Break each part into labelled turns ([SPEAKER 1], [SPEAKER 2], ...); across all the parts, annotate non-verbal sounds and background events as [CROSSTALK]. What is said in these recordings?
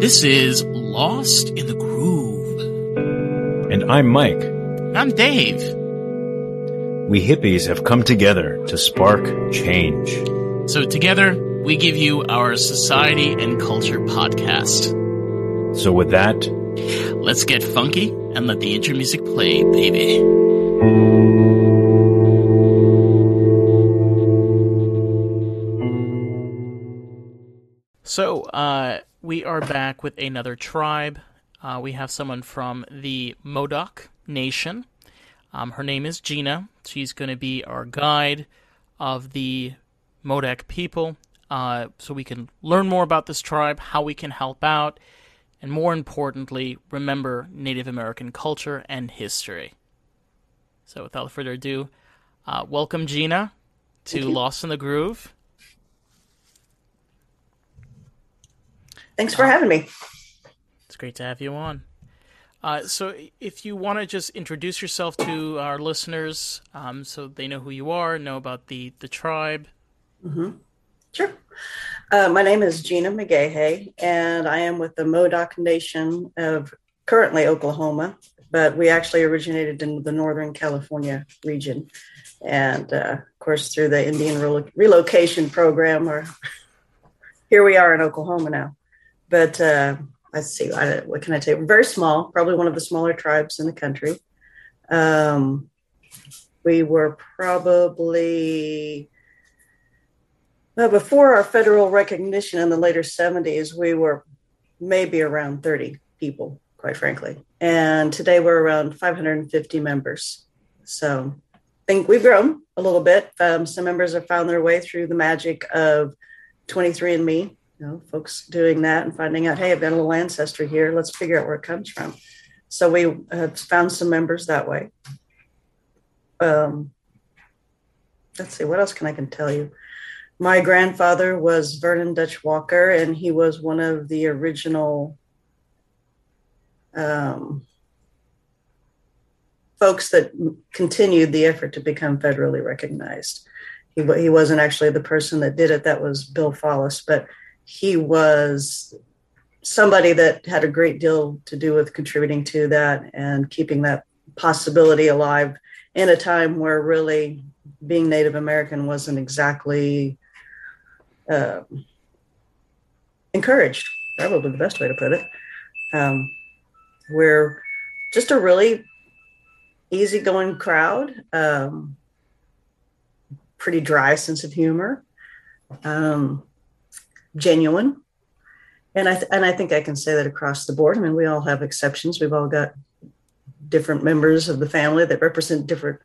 [SPEAKER 1] This is Lost in the Groove.
[SPEAKER 2] And I'm Mike.
[SPEAKER 1] I'm Dave.
[SPEAKER 2] We hippies have come together to spark change.
[SPEAKER 1] So, together, we give you our Society and Culture podcast.
[SPEAKER 2] So, with that,
[SPEAKER 1] let's get funky and let the intro music play, baby. So, uh, we are back with another tribe. Uh, we have someone from the Modoc Nation. Um, her name is Gina. She's going to be our guide of the Modoc people uh, so we can learn more about this tribe, how we can help out, and more importantly, remember Native American culture and history. So, without further ado, uh, welcome Gina to Lost in the Groove.
[SPEAKER 3] Thanks for having me.
[SPEAKER 1] It's great to have you on. Uh, so, if you want to just introduce yourself to our listeners, um, so they know who you are, know about the the tribe.
[SPEAKER 3] Mm-hmm. Sure. Uh, my name is Gina McGahey, and I am with the Modoc Nation of currently Oklahoma, but we actually originated in the Northern California region, and uh, of course through the Indian relo- relocation program, or [LAUGHS] here we are in Oklahoma now but uh, let's see, what can I tell you? Very small, probably one of the smaller tribes in the country. Um, we were probably well, before our federal recognition in the later 70s, we were maybe around 30 people, quite frankly. And today we're around 550 members. So I think we've grown a little bit. Um, some members have found their way through the magic of 23andMe you know, folks doing that and finding out, hey, I've got a little ancestry here. Let's figure out where it comes from. So we have found some members that way. Um, let's see, what else can I can tell you? My grandfather was Vernon Dutch Walker, and he was one of the original um, folks that continued the effort to become federally recognized. He, he wasn't actually the person that did it, that was Bill Follis, but he was somebody that had a great deal to do with contributing to that and keeping that possibility alive in a time where really being Native American wasn't exactly uh, encouraged, probably the best way to put it. Um, we're just a really easygoing crowd, um, pretty dry sense of humor. Um, genuine. And I, th- and I think I can say that across the board. I mean, we all have exceptions. We've all got different members of the family that represent different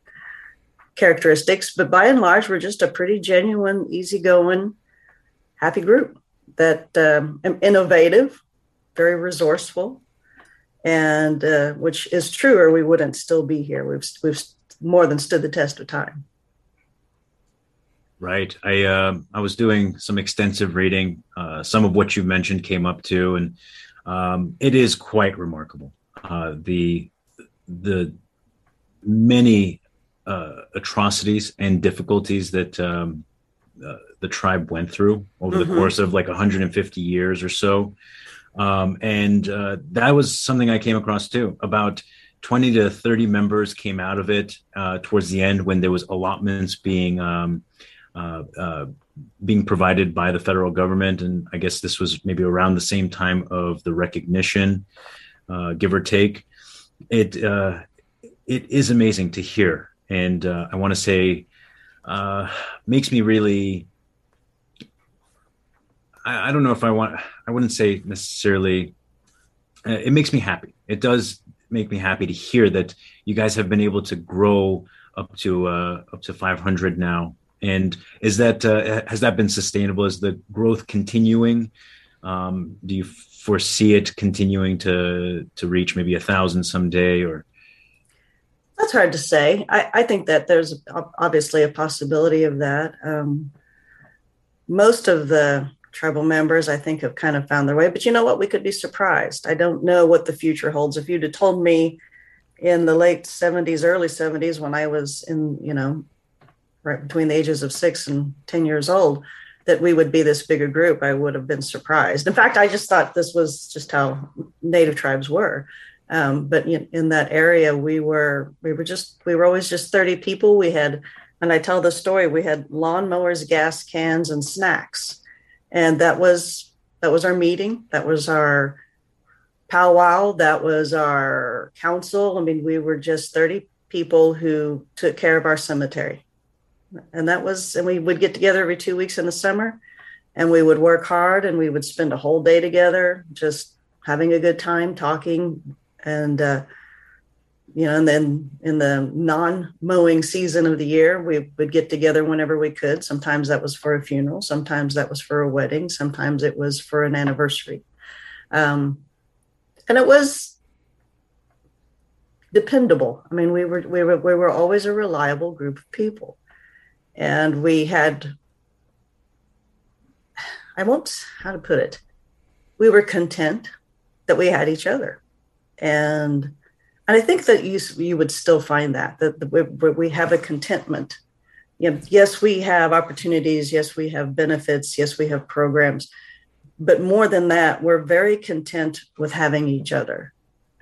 [SPEAKER 3] characteristics, but by and large, we're just a pretty genuine, easygoing, happy group that um, innovative, very resourceful, and uh, which is true, or we wouldn't still be here. We've we've more than stood the test of time.
[SPEAKER 2] Right. I uh, I was doing some extensive reading. Uh, some of what you mentioned came up too, and um, it is quite remarkable. Uh, the the many uh, atrocities and difficulties that um, uh, the tribe went through over mm-hmm. the course of like 150 years or so, um, and uh, that was something I came across too. About 20 to 30 members came out of it towards the end when there was allotments being um, uh, uh, being provided by the federal government. And I guess this was maybe around the same time of the recognition, uh, give or take. It uh, it is amazing to hear, and uh, I want to say makes me really. I, don't know if I want. I wouldn't say necessarily. it makes me happy. It does make me happy to hear that you guys have been able to grow up to up to 500 now and is that uh, has that been sustainable? Is the growth continuing? Um, do you foresee it continuing to to reach maybe a thousand someday, or?
[SPEAKER 3] That's hard to say. I, I think that there's obviously a possibility of that. Um, most of the tribal members, I think, have kind of found their way. But you know what? We could be surprised. I don't know what the future holds. If you'd have told me in the late 70s, early 70s, when I was in, you know, right between the ages of six and 10 years old, that we would be this bigger group, I would have been surprised. In fact, I just thought this was just how Native tribes were. Um, but in, that area, we were we were just we were always just thirty people. We had, and I tell the story. We had lawnmowers, gas cans, and snacks, and that was that was our meeting. That was our powwow. That was our council. I mean, we were just thirty people who took care of our cemetery and that was and we would get together every two weeks in the summer and we would work hard and we would spend a whole day together just having a good time talking and uh, you know and then in the non-mowing season of the year we would get together whenever we could. Sometimes that was for a funeral sometimes that was for a wedding sometimes it was for an anniversary. Um, and it was dependable. I mean we were we were we were always a reliable group of people and we had i won't how to put it? We were content that we had each other. And and i think that you you would still find that that we, we have a contentment. You know, yes we have opportunities yes we have benefits yes we have programs but more than that we're very content with having each other.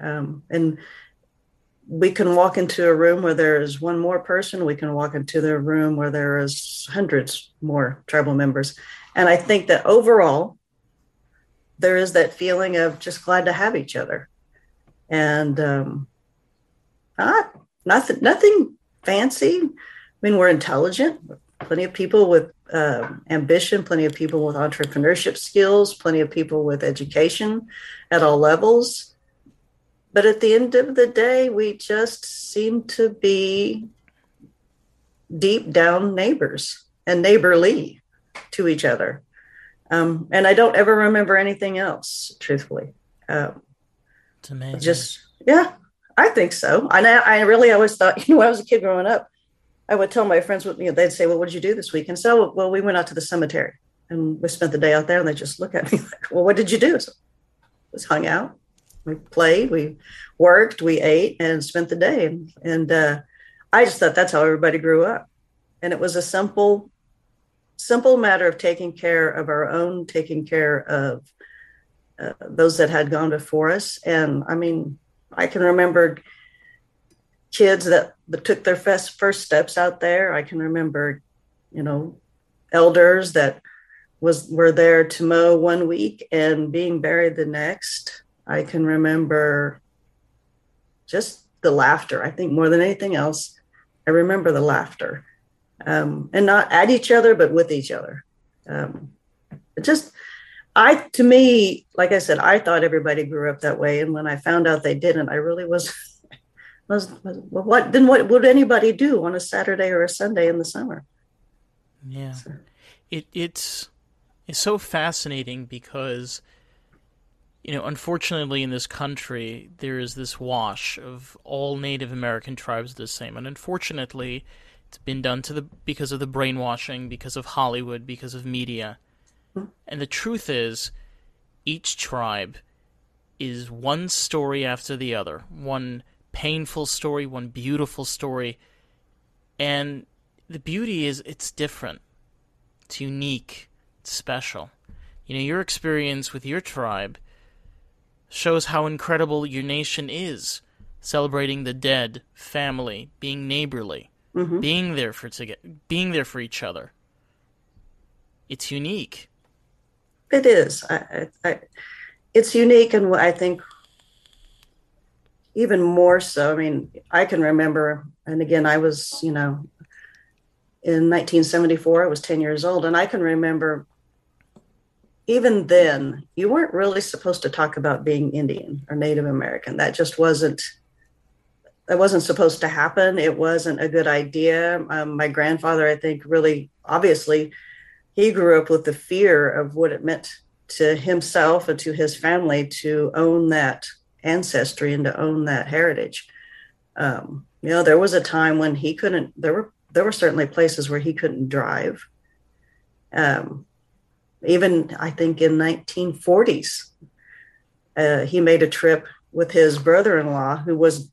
[SPEAKER 3] Um, and we can walk into a room where there is one more person. We can walk into the room where there is hundreds more tribal members. And I think that overall, there is that feeling of just glad to have each other. And um, not nothing, nothing fancy. I mean, we're intelligent. Plenty of people with uh, ambition, plenty of people with entrepreneurship skills, plenty of people with education at all levels but at the end of the day, we just seem to be deep down neighbors and neighborly to each other. Um, and I don't ever remember anything else, truthfully. Um,
[SPEAKER 1] it's amazing.
[SPEAKER 3] Just, yeah, I think so. I, I really always thought, [LAUGHS] you know, when I was a kid growing up, I would tell my friends, you know, they'd say, well, what did you do this week? And so, well, we went out to the cemetery and we spent the day out there and they just look at me [LAUGHS] like, well, what did you do? So, just hung out we played, we worked, we ate, and spent the day. And uh, I just thought that's how everybody grew up. And it was a simple, simple matter of taking care of our own, taking care of uh, those that had gone before us. And I mean, I can remember kids that, took their first, first steps out there. I can remember, you know, elders that was were there to mow one week and being buried the next I can remember just the laughter. I think more than anything else, I remember the laughter, um, and not at each other, but with each other. Um, just, I to me, like I said, I thought everybody grew up that way, and when I found out they didn't, I really was. [LAUGHS] Was, was well, what then? What would anybody do on a Saturday or a Sunday in the summer?
[SPEAKER 1] Yeah, so. it it's it's so fascinating because you know, unfortunately, in this country, there is this wash of all Native American tribes the same, and unfortunately, it's been done to the because of the brainwashing, because of Hollywood, because of media. And the truth is, each tribe is one story after the other, one painful story, one beautiful story, and the beauty is it's different, it's unique, it's special. You know, your experience with your tribe shows how incredible your nation is, celebrating the dead, family, being neighborly, mm-hmm. being there for to get, being there for each other. It's unique.
[SPEAKER 3] It is. I, I, it's unique, and I think even more so. I mean, I can remember, and again, I was, you know, in 1974, I was 10 years old, and I can remember even then, you weren't really supposed to talk about being Indian or Native American. That just wasn't that wasn't supposed to happen. It wasn't a good idea. Um, my grandfather, I think, really obviously, he grew up with the fear of what it meant to himself and to his family to own that ancestry and to own that heritage. Um, you know, there was a time when he couldn't. There were there were certainly places where he couldn't drive. Um, even I think in 1940s, uh, he made a trip with his brother-in-law who was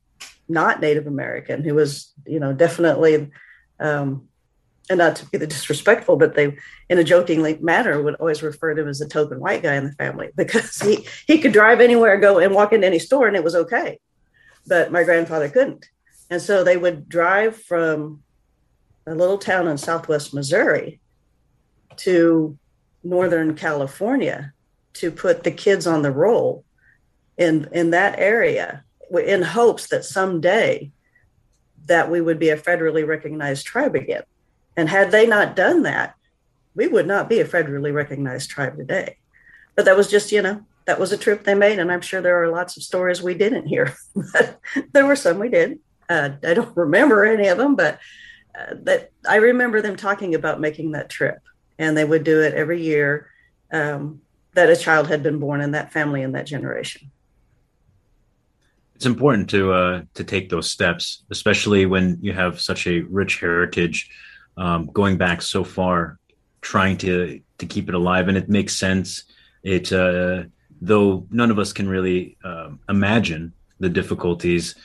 [SPEAKER 3] not Native American, who was, you know, definitely um, and not to be disrespectful, but they, in a jokingly manner, would always refer to him as a token white guy in the family [LAUGHS] because he he could drive anywhere, go and walk into any store, and it was okay. But my grandfather couldn't, and so they would drive from a little town in Southwest Missouri to Northern California to put the kids on the roll in in that area in hopes that someday that we would be a federally recognized tribe again. And had they not done that, we would not be a federally recognized tribe today. But that was just, you know, that was a trip they made. And I'm sure there are lots of stories we didn't hear, but [LAUGHS] there were some we did. Uh, I don't remember any of them, but uh, that I remember them talking about making that trip. And they would do it every year um, that a child had been born in that family in that generation
[SPEAKER 2] it's important to uh, to take those steps, especially when you have such a rich heritage um, going back so far, trying to to keep it alive. And it makes sense. It uh, though none of us can really uh, imagine the difficulties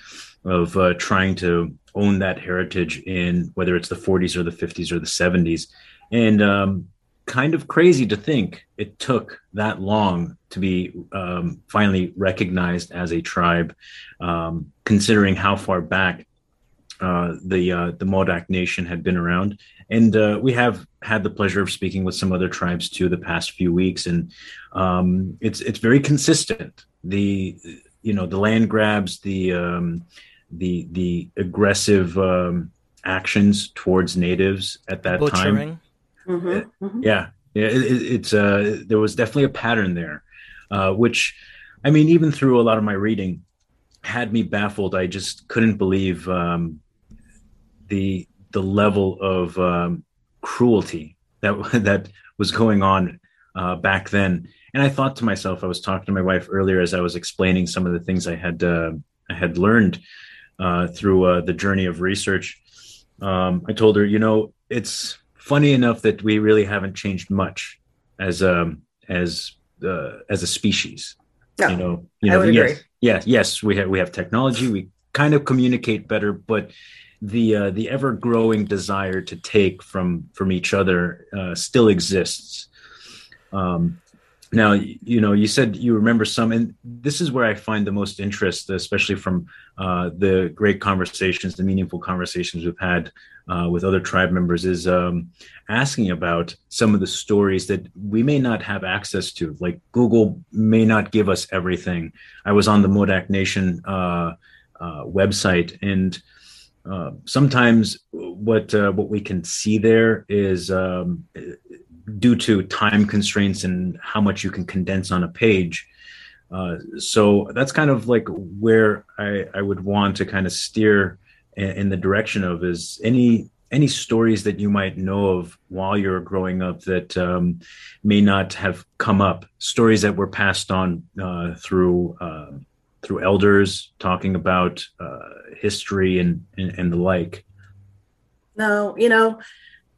[SPEAKER 2] of uh, trying to own that heritage in whether it's the 40s or the 50s or the 70s. And um, kind of crazy to think it took that long to be um, finally recognized as a tribe, um, considering how far back uh, the uh, the Modoc Nation had been around. And uh, we have had the pleasure of speaking with some other tribes too the past few weeks, and um, it's it's very consistent. The you know the land grabs, the um, the the aggressive um, actions towards natives at that Butchering. time Mm-hmm, mm-hmm. Yeah, yeah. It, it, it's uh, there was definitely a pattern there, uh, which, I mean, even through a lot of my reading, had me baffled. I just couldn't believe um, the the level of um, cruelty that [LAUGHS] that was going on uh, back then. And I thought to myself, I was talking to my wife earlier as I was explaining some of the things I had uh, I had learned uh, through uh, the journey of research. Um, I told her, you know, it's funny enough that we really haven't changed much as um as uh, as a species.
[SPEAKER 3] No,
[SPEAKER 2] you know, you know, yes, agree. yes, yes, we have we have technology. We kind of communicate better, but the uh, the ever growing desire to take from from each other uh, still exists. Um, now, you know, you said you remember some, and this is where I find the most interest, especially from uh, the great conversations, the meaningful conversations we've had uh, with other tribe members, is um, asking about some of the stories that we may not have access to. Like Google may not give us everything. I was on the Modak Nation uh, uh website, and uh, sometimes what uh, what we can see there is um, due to time constraints and how much you can condense on a page. Uh, so that's kind of like where I, I would want to kind of steer in, in, the direction of is any any stories that you might know of while you're growing up that um, may not have come up stories that were passed on uh, through uh, through elders talking about uh, history and, and, and the like
[SPEAKER 3] no you know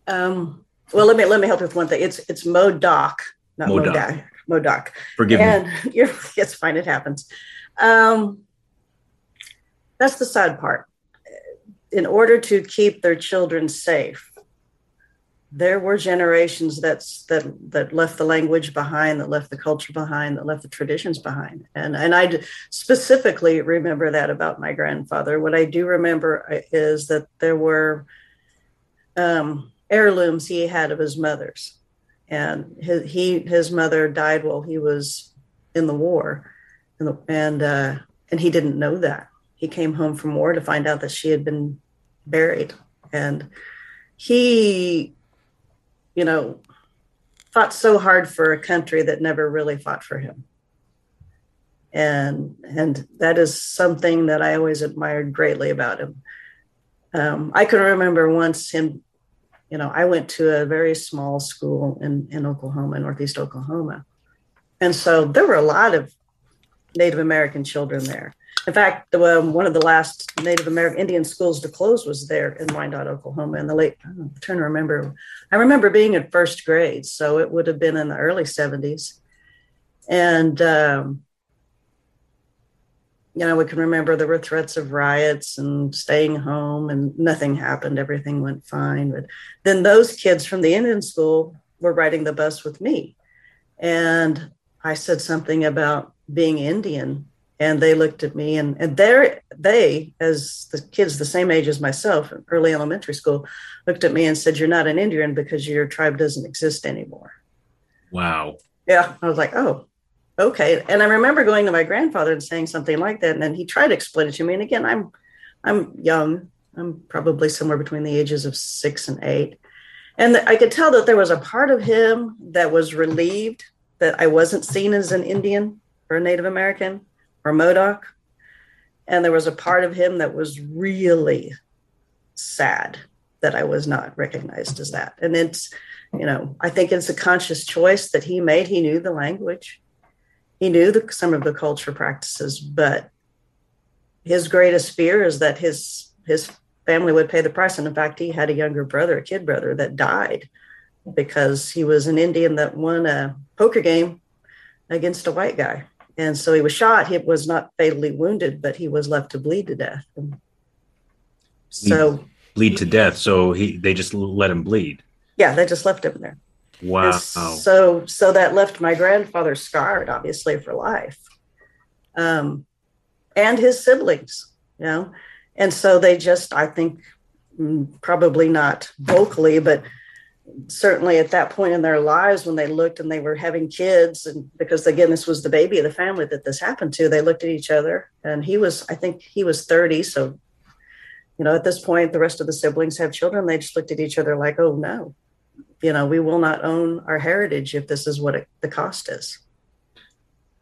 [SPEAKER 3] um, well, let me let me help you with one thing. It's it's Modoc, not Modoc. Modoc. Modoc.
[SPEAKER 2] Forgive and
[SPEAKER 3] me. [LAUGHS] You're, it's fine. It happens. Um, that's the sad part. In order to keep their children safe, there were generations that's that that left the language behind, that left the culture behind, that left the traditions behind. And and I specifically remember that about my grandfather. What I do remember uh, is that there were. Um, heirlooms he had of his mother's, and his, he his mother died while he was in the war, and and, uh, and he didn't know that. He came home from war to find out that she had been buried, and he, you know, fought so hard for a country that never really fought for him and and that is something that I always admired greatly about him. Um, I can remember once him you know, I went to a very small school in, in Oklahoma, Northeast Oklahoma. And so there were a lot of Native American children there. In fact, the, um, one of the last Native American Indian schools to close was there in Wyandotte, Oklahoma in the late, I'm trying to remember. I remember being in first grade, so it would have been in the early 70s. And, um, you know, we can remember there were threats of riots and staying home, and nothing happened. Everything went fine. But then those kids from the Indian school were riding the bus with me. And I said something about being Indian. And they looked at me, and, and they they, as the kids the same age as myself, in early elementary school, looked at me and said, You're not an Indian because your tribe doesn't exist anymore.
[SPEAKER 2] Wow.
[SPEAKER 3] Yeah. I was like, Oh, okay and i remember going to my grandfather and saying something like that and then he tried to explain it to me and again i'm i'm young. I'm probably somewhere between the ages of six and eight. And i could tell that there was a part of him that was relieved that i wasn't seen as an indian or a native american or modoc. And there was a part of him that was really sad that i was not recognized as that. And it's you know i think it's a conscious choice that he made. He knew the language he knew the, some of the culture practices, but his greatest fear is that his his family would pay the price. And in fact, he had a younger brother, a kid brother, that died because he was an Indian that won a poker game against a white guy. And so he was shot. He was not fatally wounded, but he was left to bleed to death. so
[SPEAKER 2] bleed to death. So he they just let him bleed.
[SPEAKER 3] Yeah, they just left him there.
[SPEAKER 2] Wow.
[SPEAKER 3] so so that left my grandfather scarred, obviously, for life. Um, and his siblings, you know. And so they just, I think, mm, probably not vocally, but certainly at that point in their lives when they looked and they were having kids and because again this was the baby of the family that this happened to they looked at each other and he was i think he was 30 so you know at this point the rest of the siblings have children they just looked at each other like oh no you know we will not own our heritage if this is what it, the cost is.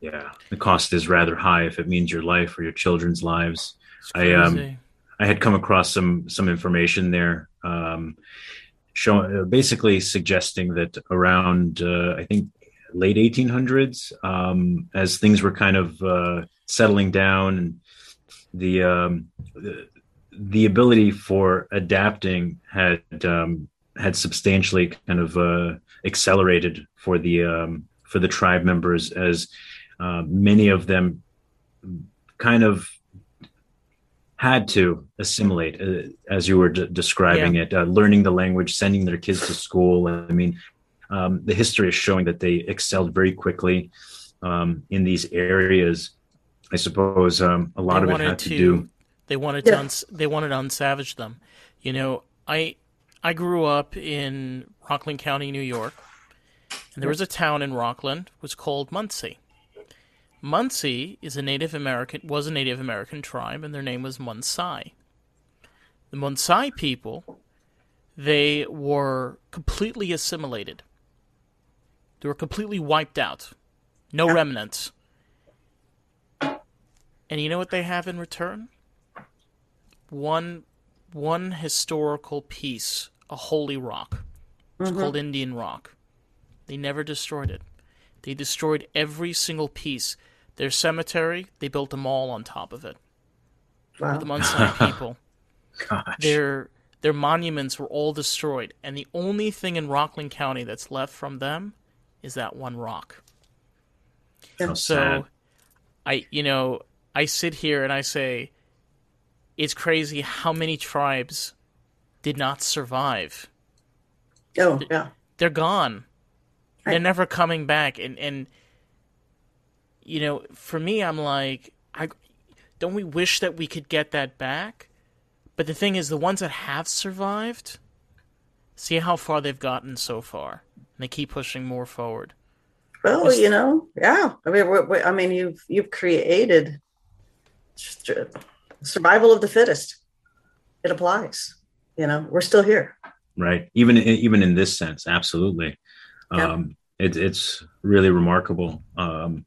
[SPEAKER 2] Yeah the cost is rather high if it means your life or your children's lives. I um i had come across some some information there um showing uh, basically suggesting that around uh, i think late 1800s um as things were kind of uh settling down and the um the, the ability for adapting had um, had substantially kind of uh, accelerated for the um, for the tribe members as uh, many of them kind of had to assimilate uh, as you were d- describing yeah. it uh, learning the language sending their kids to school. I mean um, the history is showing that they excelled very quickly um, in these areas. I suppose um, a lot they of it had to, to, do
[SPEAKER 1] they wanted to uns- they wanted to unsavage them. You know i I grew up in Rockland County, New York, and there was a town in Rockland was called Munsee. Munsee is a Native American was a Native American tribe, and their name was Munsai. The Munsai people, they were completely assimilated. They were completely wiped out, no remnants. And you know what they have in return? One one historical piece a holy rock. It's mm-hmm. called Indian Rock. They never destroyed it. They destroyed every single piece. Their cemetery, they built a mall on top of it. Wow. For the Munsai [LAUGHS] people.
[SPEAKER 2] Gosh.
[SPEAKER 1] Their their monuments were all destroyed, and the only thing in Rockland County that's left from them is that one rock.
[SPEAKER 2] How
[SPEAKER 1] so,
[SPEAKER 2] sad.
[SPEAKER 1] I you know I sit here and I say, it's crazy how many tribes did not survive.
[SPEAKER 3] Oh, yeah.
[SPEAKER 1] They're gone. Right. They're never coming back. And, and, you know, for me, I'm like, I don't we wish that we could get that back? But the thing is, the ones that have survived, see how far they've gotten so far. And they keep pushing more forward.
[SPEAKER 3] Well, you know, yeah. I mean, we, we, I mean, you've you've created survival of the fittest. It applies you know we're still here
[SPEAKER 2] right even even in this sense absolutely yeah. um it, it's really remarkable um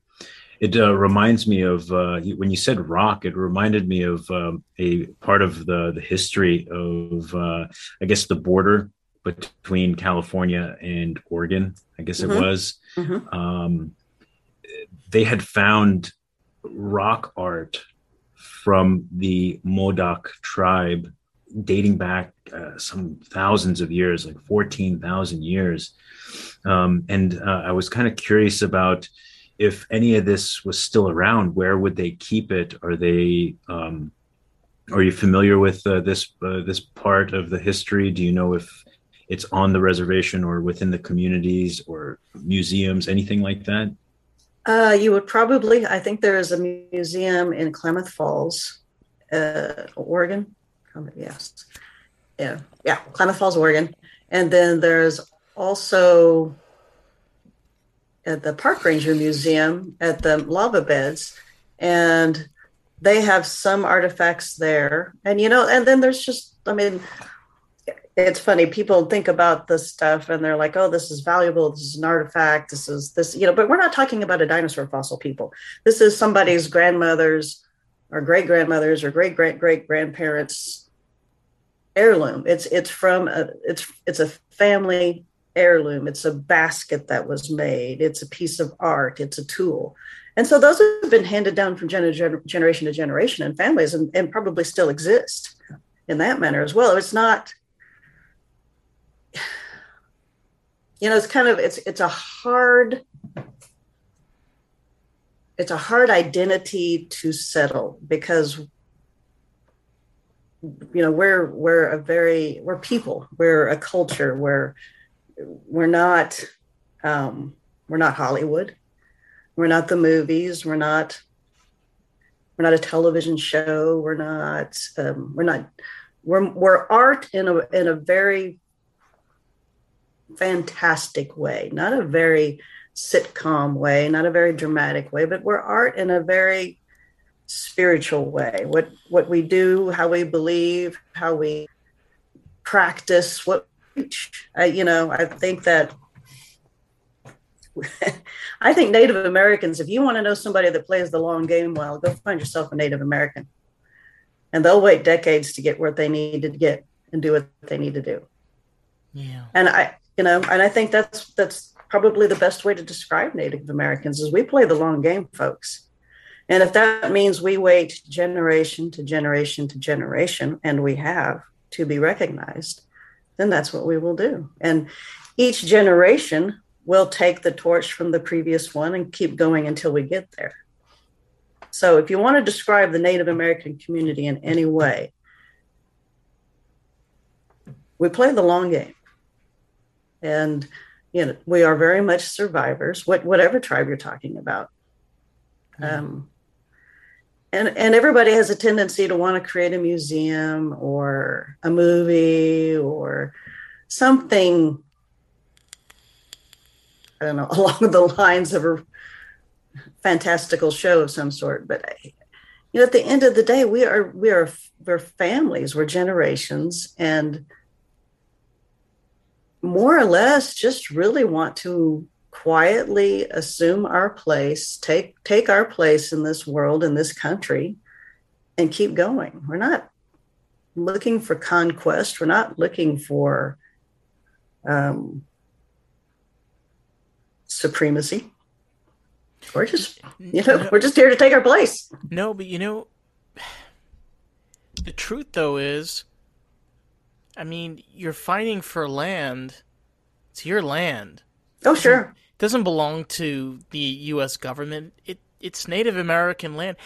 [SPEAKER 2] it uh, reminds me of uh, when you said rock it reminded me of um, a part of the the history of uh, i guess the border between california and oregon i guess mm-hmm. it was mm-hmm. um, they had found rock art from the modoc tribe dating back uh, some thousands of years, like 14,000 years. Um, and uh, I was kind of curious about if any of this was still around, where would they keep it? Are they um, are you familiar with uh, this uh, this part of the history? Do you know if it's on the reservation or within the communities or museums, anything like that?
[SPEAKER 3] Uh, you would probably. I think there is a museum in Klamath Falls, uh, Oregon. Yes, yeah, yeah, Klamath Falls, Oregon, and then there's also at the Park Ranger Museum at the lava beds, and they have some artifacts there. And you know, and then there's just, I mean, it's funny. People think about this stuff and they're like, "Oh, this is valuable. This is an artifact. This is this," you know. But we're not talking about a dinosaur fossil, people. This is somebody's grandmother's or great grandmother's or great great great grandparents' heirloom. It's it's from a it's it's a family heirloom. It's a basket that was made. It's a piece of art. It's a tool. And so those have been handed down from gener- generation to generation in families and, and probably still exist in that manner as well. It's not, [SIGHS] you know, it's kind of, it's, it's a hard, it's a hard identity to settle because you know we're we're a very we're people. We're a culture we're we're not um we're not hollywood. We're not the movies. We're not we're not a television show. We're not um, we're not we're, we're art in a in a very fantastic way not a very sitcom way not a very dramatic way but we're art in a very spiritual way what what we do how we believe how we practice what I, you know i think that [LAUGHS] I think Native Americans, if you want to know somebody that plays the long game well, go find yourself a Native American. And they'll wait decades to get what they need to get and do what they need to do.
[SPEAKER 1] Yeah.
[SPEAKER 3] And I, you know, and I think that's that's probably the best way to describe Native Americans is we play the long game, folks. And if that means we wait generation to generation to generation, and we have to be recognized, then that's what we will do. And each generation we'll take the torch from the previous one and keep going until we get there. So, if you want to describe the Native American community in any way, we play the long game. And, you know, we are very much survivors, what, whatever tribe you're talking about. Um, and, and everybody has a tendency to want to create a museum or a movie or something I don't know, [LAUGHS] along the lines of a fantastical show of some sort. But you know, at the end of the day, we are we are we're families, we're generations, and more or less just really want to quietly assume our place, take take our place in this world, in this country, and keep going. We're not looking for conquest. We're not looking for um, supremacy. We're just, you know, no, we're just here to take our place.
[SPEAKER 1] No, but you know, [SIGHS] the truth though is, I mean, you're fighting for land. It's your land.
[SPEAKER 3] Oh, sure.
[SPEAKER 1] It doesn't belong to the U.S. government. It it's Native American land.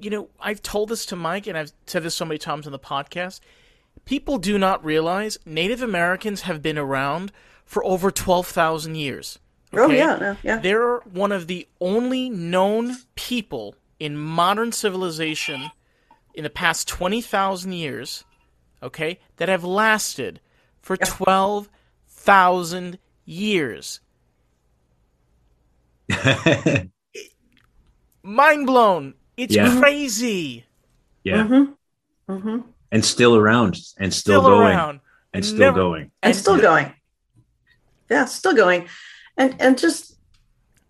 [SPEAKER 1] You know, I've told this to Mike, and I've said this so many times on the podcast. People do not realize Native Americans have been around for over twelve thousand years.
[SPEAKER 3] Oh, okay? Oh yeah, no, yeah.
[SPEAKER 1] They're one of the only known people in modern civilization in the past twenty thousand years, okay, that have lasted for yeah. twelve thousand years. [LAUGHS] Mind blown. It's yeah. crazy.
[SPEAKER 2] Yeah. Mm-hmm. Mm-hmm. And still around and still, still going. Around. And still Never, going.
[SPEAKER 3] And, and still going. Yeah, still going and and just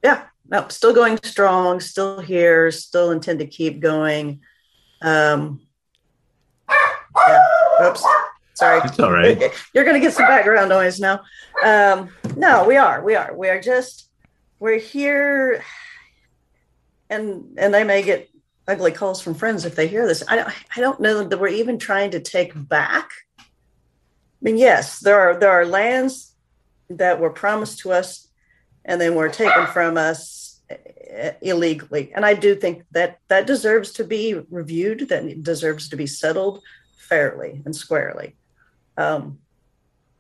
[SPEAKER 3] yeah no still going strong still here still intend to keep going um yeah oops sorry
[SPEAKER 2] it's all right
[SPEAKER 3] you're gonna get some background noise now um no we are we are we are just we're here and and they may get ugly calls from friends if they hear this i don't i don't know that we're even trying to take back i mean yes there are there are lands that were promised to us and then were taken from us uh, illegally. And I do think that that deserves to be reviewed, that deserves to be settled fairly and squarely. Um,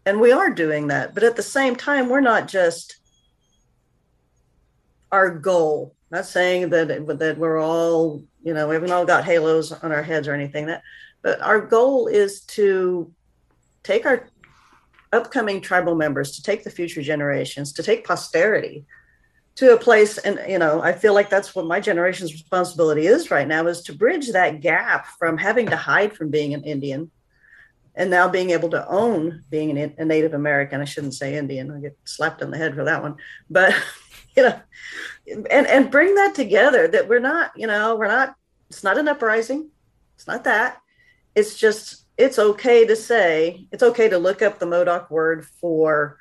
[SPEAKER 3] and we are doing that. But at the same time, we're not just our goal. not saying that that we're all, you know, we haven't all got halos on our heads or anything. That, but our goal is to take our upcoming tribal members, to take the future generations, to take posterity to a place and you know i feel like that's what my generation's responsibility is right now is to bridge that gap from having to hide from being an indian and now being able to own being a native american i shouldn't say indian i get slapped on the head for that one but you know and and bring that together that we're not you know we're not it's not an uprising it's not that it's just it's okay to say it's okay to look up the modoc word for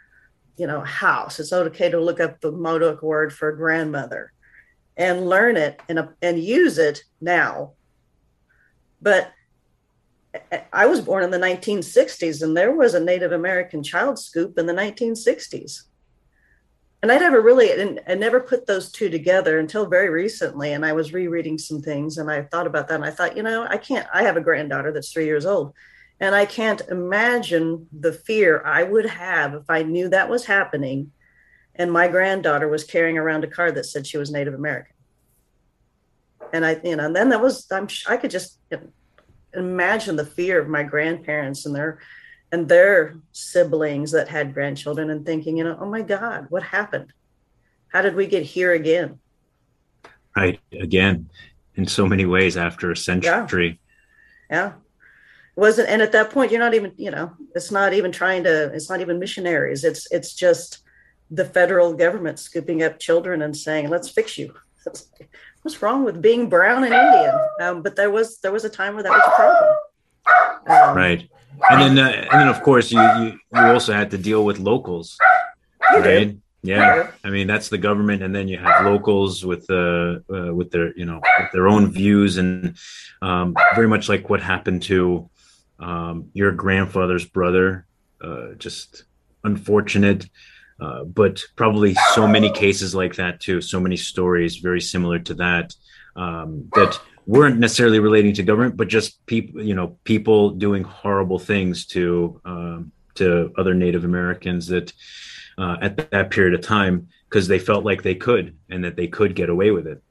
[SPEAKER 3] you know, house. It's okay to look up the Modoc word for grandmother and learn it and, and use it now. But I was born in the 1960s and there was a Native American child scoop in the 1960s. And I never really, I never put those two together until very recently. And I was rereading some things and I thought about that. And I thought, you know, I can't, I have a granddaughter that's three years old and I can't imagine the fear I would have if I knew that was happening and my granddaughter was carrying around a card that said she was Native American. And I, you know, and then that was, I'm, I could just imagine the fear of my grandparents and their, and their siblings that had grandchildren and thinking, you know, oh my God, what happened? How did we get here again?
[SPEAKER 2] Right. Again, in so many ways after a century.
[SPEAKER 3] Yeah. yeah wasn't and at that point you're not even you know it's not even trying to it's not even missionaries it's it's just the federal government scooping up children and saying let's fix you [LAUGHS] what's wrong with being brown and indian um, but there was there was a time where that was a
[SPEAKER 2] problem um, right and then uh, and then of course you, you you also had to deal with locals right yeah i mean that's the government and then you have locals with uh, uh with their you know with their own views and um, very much like what happened to um, your grandfather's brother. Uh, just unfortunate, uh, but probably so many cases like that too. So many stories very similar to that um, that weren't necessarily relating to government, but just people, you know, people doing horrible things to um, to other Native Americans that uh, at that period of time because they felt like they could and that they could get away with it.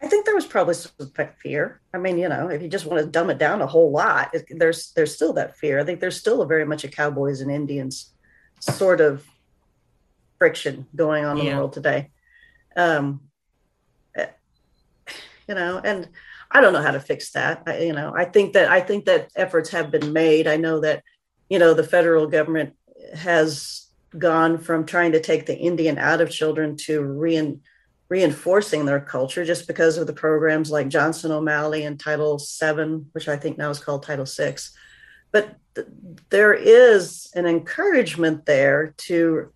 [SPEAKER 3] I think there was probably some fear. I mean, you know, if you just want to dumb it down a whole lot, it, there's there's still that fear. I think there's still a very much a cowboys and Indians sort of friction going on yeah. in the world today. Um, you know, and I don't know how to fix that. I, you know, I think that I think that efforts have been made. I know that, you know, the federal government has gone from trying to take the Indian out of children to rein reinforcing their culture just because of the programs like Johnson O'Malley and Title Seven, which I think now is called Title Six. But th- there is an encouragement there to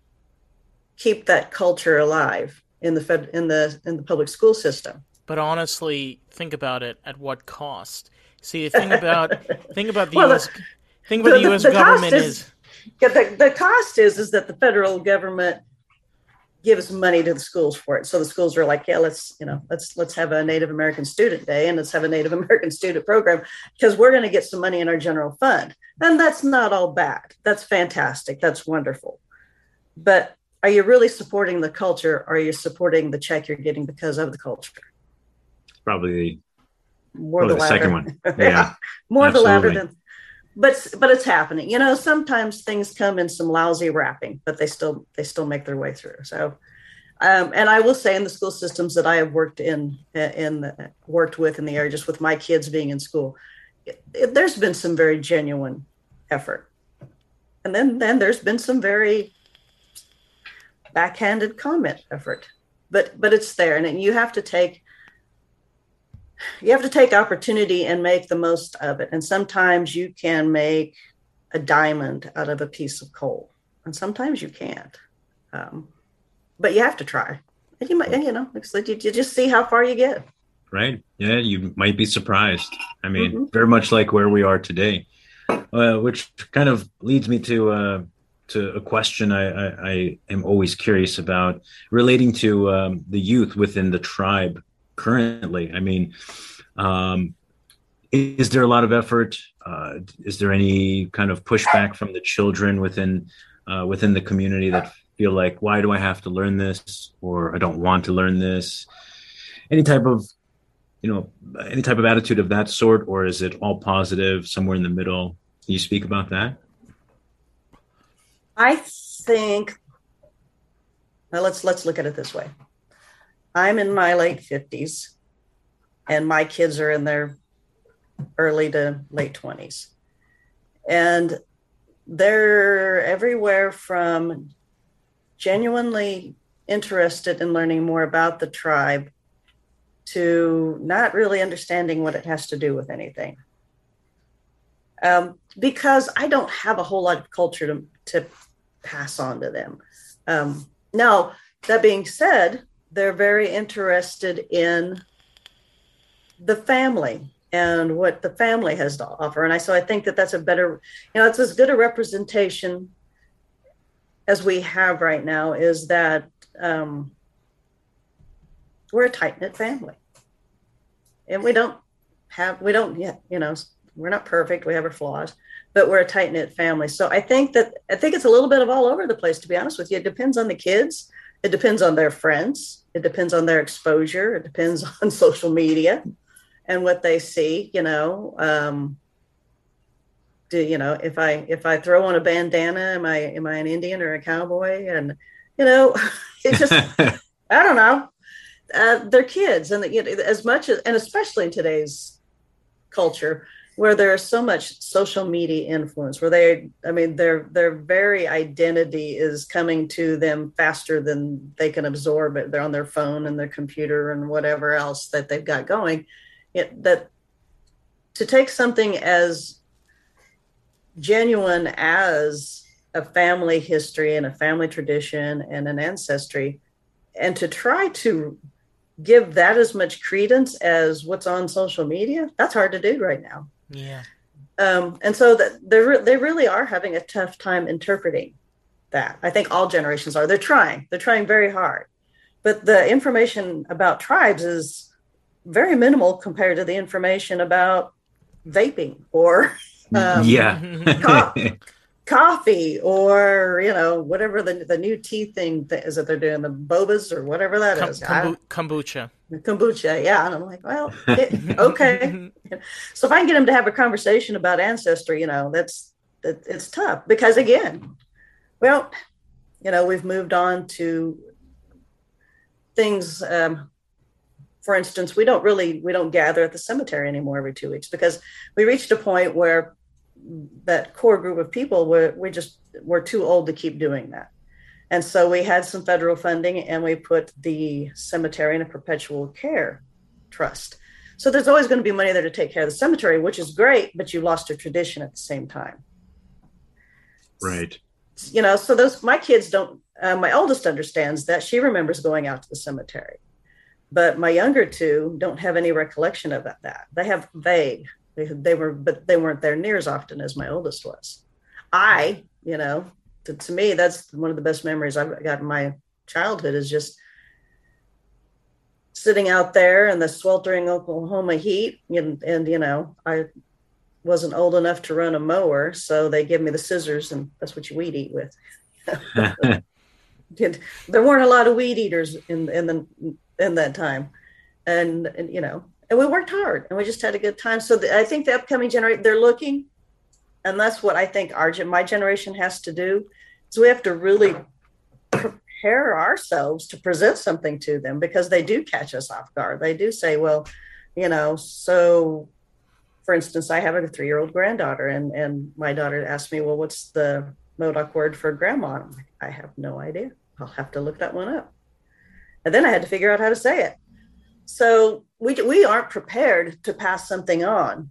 [SPEAKER 3] keep that culture alive in the fed in the in the public school system.
[SPEAKER 1] But honestly, think about it. At what cost? See, think about [LAUGHS] think about the well, U.S. The, think about the, the U.S. The government is, is
[SPEAKER 3] yeah, the, the cost is is that the federal government gives money to the schools for it. So the schools are like, yeah, let's, you know, let's let's have a Native American student day and let's have a Native [LAUGHS] American student program because we're going to get some money in our general fund. And that's not all bad. That's fantastic. That's wonderful. But are you really supporting the culture or are you supporting the check you're getting because of the culture?
[SPEAKER 2] Probably more probably the, the second one. Yeah. [LAUGHS] yeah.
[SPEAKER 3] More Absolutely. the latter than but but it's happening you know sometimes things come in some lousy wrapping but they still they still make their way through so um, and i will say in the school systems that i have worked in in the, worked with in the area just with my kids being in school it, it, there's been some very genuine effort and then then there's been some very backhanded comment effort but but it's there and you have to take you have to take opportunity and make the most of it. And sometimes you can make a diamond out of a piece of coal, and sometimes you can't. Um, but you have to try. And you might, you know, you, you just see how far you get.
[SPEAKER 2] Right. Yeah, you might be surprised. I mean, mm-hmm. very much like where we are today, uh, which kind of leads me to uh, to a question I, I, I, am always curious about relating to um, the youth within the tribe currently. I mean, um, is there a lot of effort? Uh, is there any kind of pushback from the children within uh, within the community that feel like, why do I have to learn this, or I don't want to learn this? Any type of you know any type of attitude of that sort, or is it all positive, somewhere in the middle? Can you speak about that?
[SPEAKER 3] I think let's let's look at it this way. I'm in my late 50s and my kids are in their early to late 20s. And they're everywhere from genuinely interested in learning more about the tribe to not really understanding what it has to do with anything. Um, because I don't have a whole lot of culture to, to pass on to them. Um, now, that being said, they're very interested in the family and what the family has to offer. And I so I think that that's a better, you know, it's as good a representation as we have right now. Is that um, we're a tight knit family, and we don't have we don't yet you know we're not perfect. We have our flaws, but we're a tight knit family. So I think that I think it's a little bit of all over the place. To be honest with you, it depends on the kids. It depends on their friends. It depends on their exposure. It depends [LAUGHS] on social media and what they see. You know, um, do you know if I if I throw on a bandana, am I am I an Indian or a cowboy? And you know, [LAUGHS] it just [LAUGHS] I don't know. Uh, they're kids, and you know, as much as and especially in today's culture, where there's so much social media influence where they i mean their their very identity is coming to them faster than they can absorb it. They're on their phone and their computer and whatever else that they've got going. It, that to take something as genuine as a family history and a family tradition and an ancestry and to try to give that as much credence as what's on social media that's hard to do right now
[SPEAKER 1] yeah.
[SPEAKER 3] Um, and so that they re- they really are having a tough time interpreting that. I think all generations are. They're trying. They're trying very hard, but the information about tribes is very minimal compared to the information about vaping or [LAUGHS]
[SPEAKER 2] um, yeah [LAUGHS]
[SPEAKER 3] coffee or you know whatever the the new tea thing that is that they're doing the bobas or whatever that
[SPEAKER 1] Com-
[SPEAKER 3] is.
[SPEAKER 1] Kombu- kombucha.
[SPEAKER 3] Kombucha, yeah. And I'm like, well, it, [LAUGHS] okay. so if I can get them to have a conversation about ancestry, you know, that's that it's tough because again, well, you know, we've moved on to things. Um, for instance, we don't really we don't gather at the cemetery anymore every two weeks because we reached a point where that core group of people were we just were too old to keep doing that. And so we had some federal funding and we put the cemetery in a perpetual care trust. So there's always going to be money there to take care of the cemetery which is great but you lost your tradition at the same time.
[SPEAKER 2] Right.
[SPEAKER 3] You know so those my kids don't uh, my oldest understands that she remembers going out to the cemetery but my younger two don't have any recollection of that. They have vague they, they were, but they weren't there near as often as my oldest was. I, you know, to, to me, that's one of the best memories I've got in my childhood is just sitting out there in the sweltering Oklahoma heat. And, and, you know, I wasn't old enough to run a mower. So they give me the scissors and that's what you weed eat with. [LAUGHS] there weren't a lot of weed eaters in, in the, in that time. And, and, you know, and we worked hard and we just had a good time. So the, I think the upcoming generation, they're looking, and that's what I think our my generation has to do. So we have to really prepare ourselves to present something to them because they do catch us off guard. They do say, well, you know, so for instance, I have a three year old granddaughter, and and my daughter asked me, well, what's the Modoc word for grandma? Like, I have no idea. I'll have to look that one up. And then I had to figure out how to say it. So we we aren't prepared to pass something on,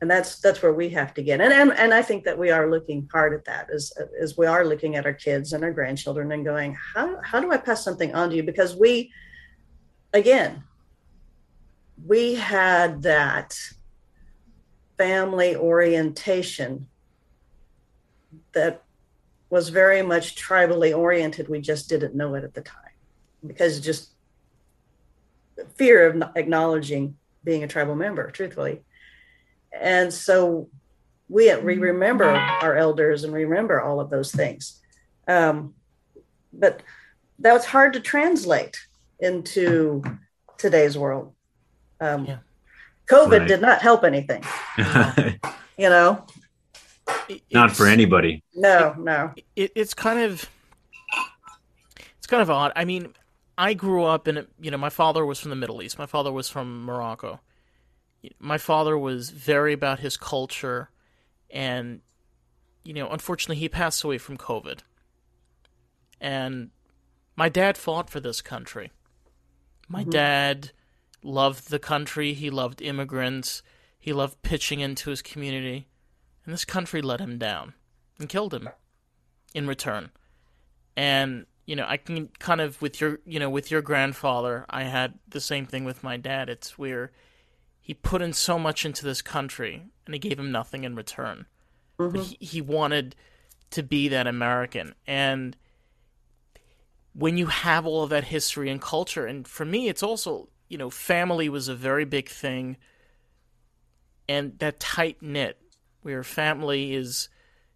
[SPEAKER 3] and that's that's where we have to get. And and, and I think that we are looking hard at that as as we are looking at our kids and our grandchildren and going, how how do I pass something on to you? Because we, again, we had that family orientation that was very much tribally oriented. We just didn't know it at the time because just fear of acknowledging being a tribal member, truthfully. And so we, we remember our elders and remember all of those things. Um, but that was hard to translate into today's world. Um, yeah. COVID right. did not help anything. [LAUGHS] you know,
[SPEAKER 2] not for anybody.
[SPEAKER 3] No, no.
[SPEAKER 1] It, it's kind of it's kind of odd. I mean, I grew up in you know my father was from the Middle East. My father was from Morocco. My father was very about his culture, and you know, unfortunately, he passed away from COVID. And my dad fought for this country. My mm-hmm. dad loved the country. He loved immigrants. He loved pitching into his community. And this country let him down and killed him in return. And, you know, I can kind of, with your, you know, with your grandfather, I had the same thing with my dad. It's where he put in so much into this country and he gave him nothing in return. Mm-hmm. But he, he wanted to be that American. And, when you have all of that history and culture, and for me, it's also you know, family was a very big thing, and that tight knit, where family is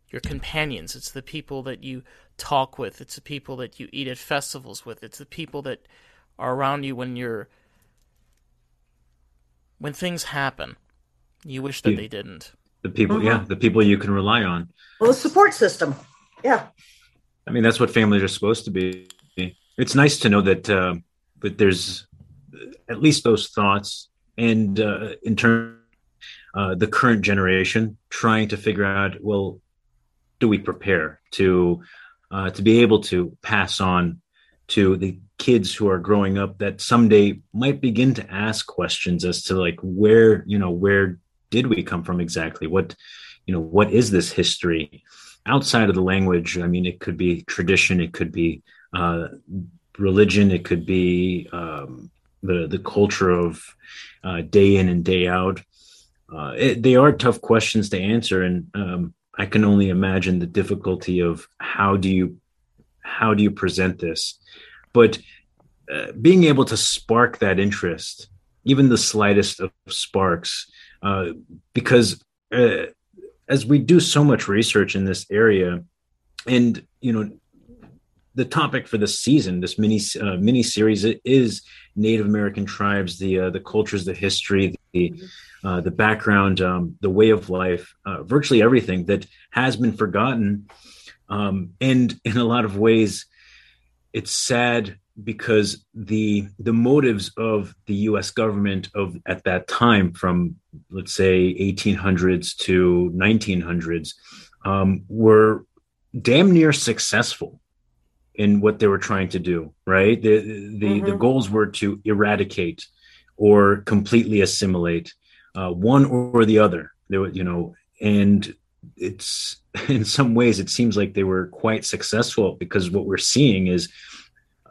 [SPEAKER 1] your companions. It's the people that you talk with. It's the people that you eat at festivals with. It's the people that are around you when you're when things happen. You wish that they didn't.
[SPEAKER 2] The people, mm-hmm. yeah, the people you can rely on.
[SPEAKER 3] Well, the support system, yeah.
[SPEAKER 2] I mean, that's what families are supposed to be. It's nice to know that uh, that there's at least those thoughts and uh, in terms uh, the current generation trying to figure out well do we prepare to uh, to be able to pass on to the kids who are growing up that someday might begin to ask questions as to like where you know where did we come from exactly what you know what is this history outside of the language i mean it could be tradition it could be uh, religion it could be um, the the culture of uh, day in and day out. Uh, it, they are tough questions to answer, and um, I can only imagine the difficulty of how do you how do you present this, but uh, being able to spark that interest, even the slightest of sparks, uh, because uh, as we do so much research in this area, and you know the topic for this season, this mini uh, mini series, is Native American tribes, the uh, the cultures, the history, the. Uh, the background, um, the way of life, uh, virtually everything that has been forgotten. Um, and in a lot of ways, it's sad because the the motives of the U.S. government of at that time, from let's say 1800s to 1900s, um, were damn near successful in what they were trying to do right the the, mm-hmm. the goals were to eradicate or completely assimilate uh, one or the other. They were you know and it's [LAUGHS] in some ways it seems like they were quite successful because what we're seeing is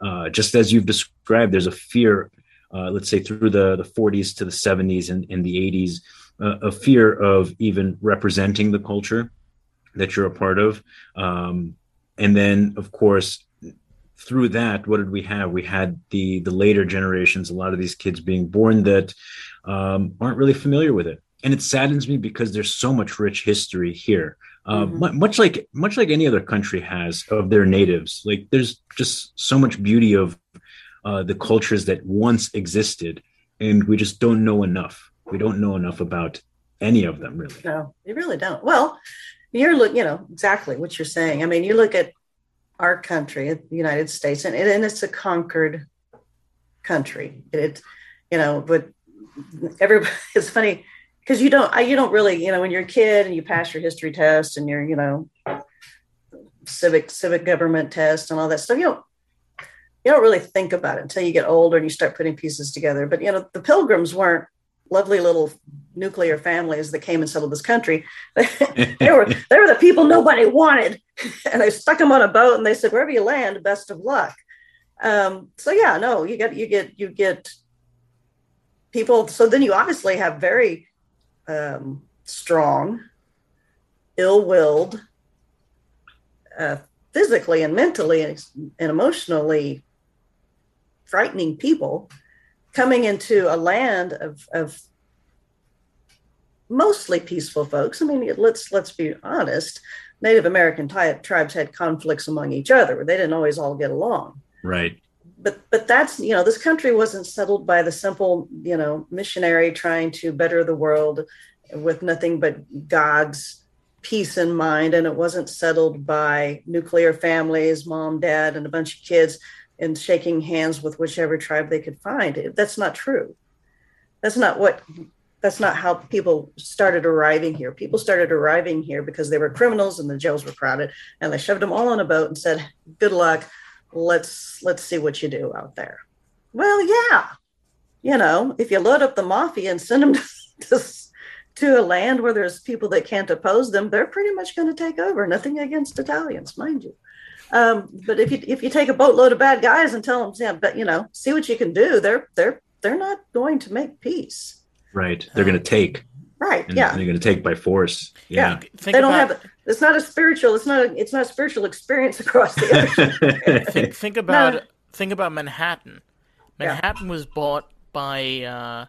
[SPEAKER 2] uh, just as you've described there's a fear uh, let's say through the, the 40s to the 70s and, and the 80s uh, a fear of even representing the culture that you're a part of. Um, and then of course through that, what did we have? We had the the later generations, a lot of these kids being born that um, aren't really familiar with it, and it saddens me because there's so much rich history here. Uh, mm-hmm. much like much like any other country has of their natives, like there's just so much beauty of uh, the cultures that once existed, and we just don't know enough. We don't know enough about any of them, really.
[SPEAKER 3] No, you really don't. Well, you're look, you know, exactly what you're saying. I mean, you look at our country, the United States, and, and it's a conquered country. It, you know, but everybody, [LAUGHS] it's funny because you don't, you don't really, you know, when you're a kid and you pass your history test and you're, you know, civic, civic government test and all that stuff, you don't, you don't really think about it until you get older and you start putting pieces together. But, you know, the pilgrims weren't lovely little nuclear families that came and settled this country. [LAUGHS] [LAUGHS] they were they were the people nobody wanted, [LAUGHS] and they stuck them on a boat and they said, "Wherever you land, best of luck." Um, so yeah, no, you get you get you get people. So then you obviously have very um, strong, ill-willed, uh, physically and mentally and, and emotionally frightening people coming into a land of, of mostly peaceful folks. I mean, let's let's be honest. Native American tribes had conflicts among each other. They didn't always all get along.
[SPEAKER 2] Right.
[SPEAKER 3] But but that's you know this country wasn't settled by the simple you know missionary trying to better the world with nothing but God's peace in mind, and it wasn't settled by nuclear families, mom, dad, and a bunch of kids, and shaking hands with whichever tribe they could find. That's not true. That's not what that's not how people started arriving here. People started arriving here because they were criminals and the jails were crowded, and they shoved them all on a boat and said, "Good luck. Let's let's see what you do out there." Well, yeah, you know, if you load up the mafia and send them [LAUGHS] to, to a land where there's people that can't oppose them, they're pretty much going to take over. Nothing against Italians, mind you. Um, but if you if you take a boatload of bad guys and tell them, yeah, but you know, see what you can do, they're they're they're not going to make peace.
[SPEAKER 2] Right. They're going to take.
[SPEAKER 3] Right. yeah.
[SPEAKER 2] They're going to take by force. Yeah.
[SPEAKER 3] yeah. they don't about, have. It's not a spiritual. It's not. A, it's not a spiritual experience across the
[SPEAKER 1] ocean. [LAUGHS] think, think about. No. Think about Manhattan. Manhattan yeah. was bought by uh,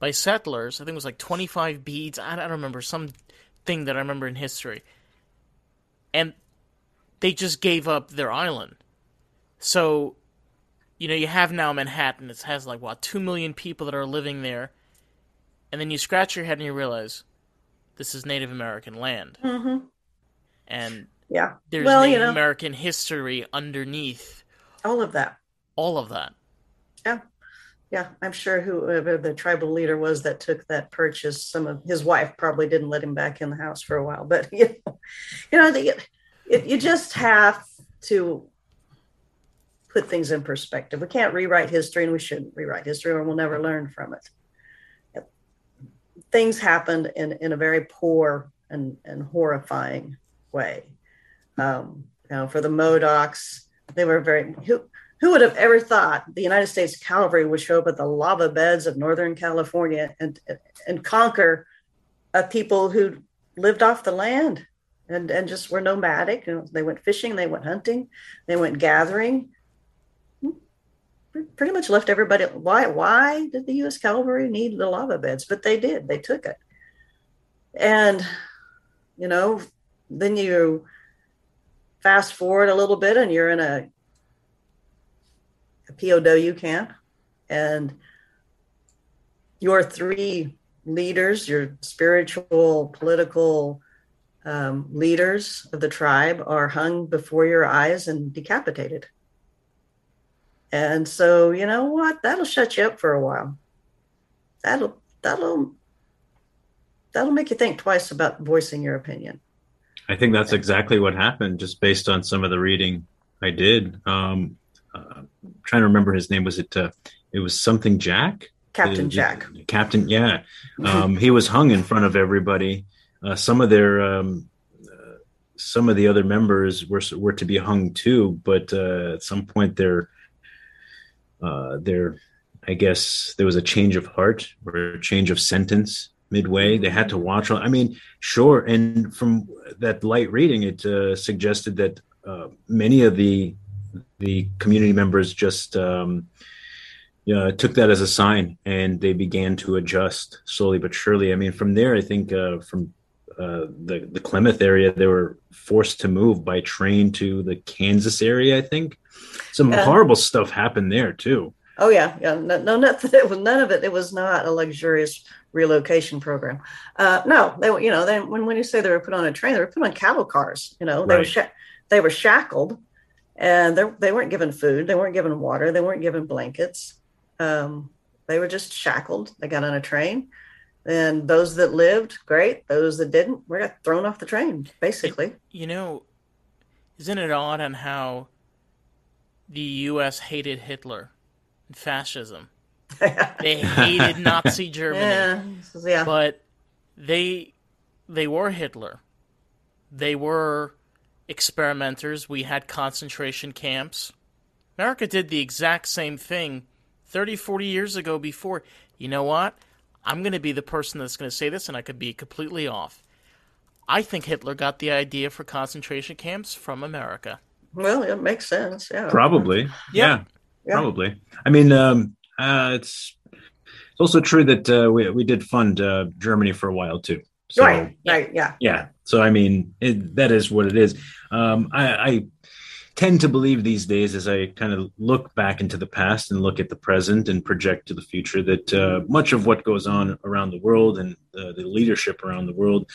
[SPEAKER 1] by settlers. I think it was like twenty five beads. I don't remember some thing that I remember in history, and they just gave up their island. So, you know, you have now Manhattan. It has like what two million people that are living there and then you scratch your head and you realize this is Native American land.
[SPEAKER 3] Mm-hmm.
[SPEAKER 1] And
[SPEAKER 3] yeah,
[SPEAKER 1] there's well, Native you know, American history underneath
[SPEAKER 3] all of that.
[SPEAKER 1] All of that.
[SPEAKER 3] Yeah. Yeah, I'm sure whoever the tribal leader was that took that purchase, some of his wife probably didn't let him back in the house for a while. But [LAUGHS] you know, you know, the, it, you just have to put things in perspective. We can't rewrite history, and we shouldn't rewrite history, or we'll never learn from it things happened in, in a very poor and, and horrifying way. Um, you know, for the Modocs, they were very who who would have ever thought the United States cavalry would show up at the lava beds of Northern California and and conquer a people who lived off the land and and just were nomadic. You know, they went fishing, they went hunting, they went gathering, hmm. pretty much left everybody. Why? Why did the U.S. cavalry need the lava beds? But they did. They took it, and you know, then you fast forward a little bit, and you're in a, a POW camp, and your three leaders, your spiritual, political um, leaders of the tribe, are hung before your eyes and decapitated and so, you know what? That'll shut you up for a while. That'll that'll that'll make you think twice about voicing your opinion.
[SPEAKER 2] I think that's exactly what happened, just based on some of the reading I did. Um, uh, trying to remember his name. Was it? Uh, it was something Jack.
[SPEAKER 3] Captain uh, Jack.
[SPEAKER 2] Captain, yeah. Um, he was hung in front of everybody. Uh, some of their um, uh, some of the other members were were to be hung too, but uh, at some point their uh, there, I guess there was a change of heart or a change of sentence midway. They had to watch. I mean, sure. And from that light reading, it uh, suggested that uh, many of the the community members just um, took that as a sign, and they began to adjust slowly but surely. I mean, from there, I think uh, from uh, the the Klamath area, they were forced to move by train to the Kansas area. I think some uh, horrible stuff happened there too.
[SPEAKER 3] Oh yeah, yeah. No, no, it was none of it. It was not a luxurious relocation program. Uh, no, they. You know, they, when when you say they were put on a train, they were put on cattle cars. You know, they right. were sh- they were shackled, and they they weren't given food. They weren't given water. They weren't given blankets. Um, they were just shackled. They got on a train, and those that lived, great. Those that didn't, we got thrown off the train. Basically,
[SPEAKER 1] you know, isn't it odd on how the U.S. hated Hitler and fascism. [LAUGHS] they hated Nazi [LAUGHS] Germany. Yeah, yeah. But they they were Hitler. They were experimenters. We had concentration camps. America did the exact same thing 30, 40 years ago before. You know what? I'm going to be the person that's going to say this, and I could be completely off. I think Hitler got the idea for concentration camps from America.
[SPEAKER 3] Well, it makes sense. Yeah.
[SPEAKER 2] Probably. Yeah.
[SPEAKER 3] Yeah.
[SPEAKER 2] Probably. I mean, um, uh, it's it's also true that uh, we we did fund uh, Germany for a while too. So,
[SPEAKER 3] right. Right. Yeah.
[SPEAKER 2] Yeah. So I mean, it, that is what it is. Um, I, I tend to believe these days, as I kind of look back into the past and look at the present and project to the future, that uh, much of what goes on around the world and uh, the leadership around the world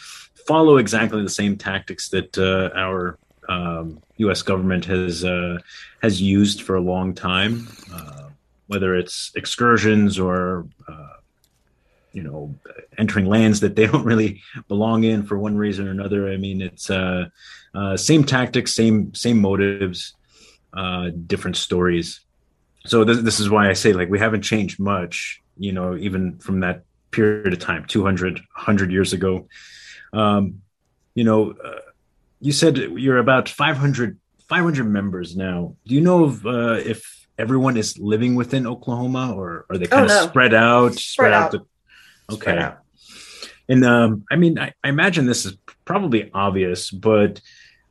[SPEAKER 2] follow exactly the same tactics that uh, our um, U.S. government has uh, has used for a long time, uh, whether it's excursions or uh, you know entering lands that they don't [LAUGHS] really belong in for one reason or another. I mean, it's uh, same tactics, same same motives, uh, different stories. So this, this is why I say like we haven't changed much. You know, even from that period of time, 200, 100 years ago. Um, you know, uh, you said you're about 500, 500 members now. Do you know if, uh, if everyone is living within Oklahoma or are they kind
[SPEAKER 3] Oh,
[SPEAKER 2] of
[SPEAKER 3] no.
[SPEAKER 2] spread out?
[SPEAKER 3] Spread out.
[SPEAKER 2] to-
[SPEAKER 3] Spread
[SPEAKER 2] okay.
[SPEAKER 3] out.
[SPEAKER 2] And um, I mean, I, I imagine this is probably obvious, but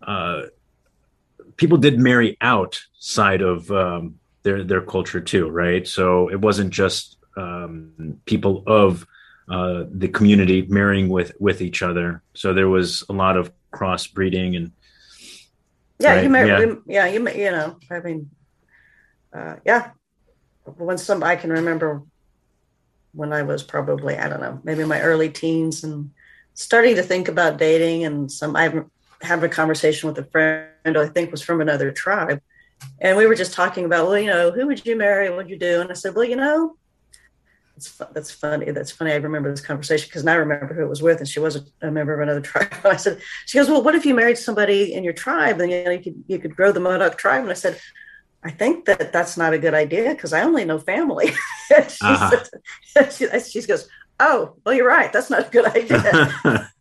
[SPEAKER 2] uh, people did marry outside of um, their their culture too, right? So it wasn't just um, people of uh, the community marrying with with each other. So there was a lot of crossbreeding and
[SPEAKER 3] Yeah.
[SPEAKER 2] Right,
[SPEAKER 3] You may.
[SPEAKER 2] yeah.
[SPEAKER 3] Yeah. yeah. You may. You know. I mean. Uh, yeah. When some I can remember when I was probably I don't know maybe my early teens and starting to think about dating and some I have a conversation with a friend who I think was from another tribe and we were just talking about well you know who would you marry what would you do and I said well you know it's that's funny that's funny I remember this conversation because now I remember who it was with and she was a, a member of another [LAUGHS] tribe I said she goes well what if you married somebody in your tribe and you know you could you could grow the Modoc tribe and I said I think that that's not a good idea because I only know family. [LAUGHS] she,
[SPEAKER 2] Uh-huh.
[SPEAKER 3] said, [LAUGHS] she, she goes, Oh, well, you're right. That's not a good idea.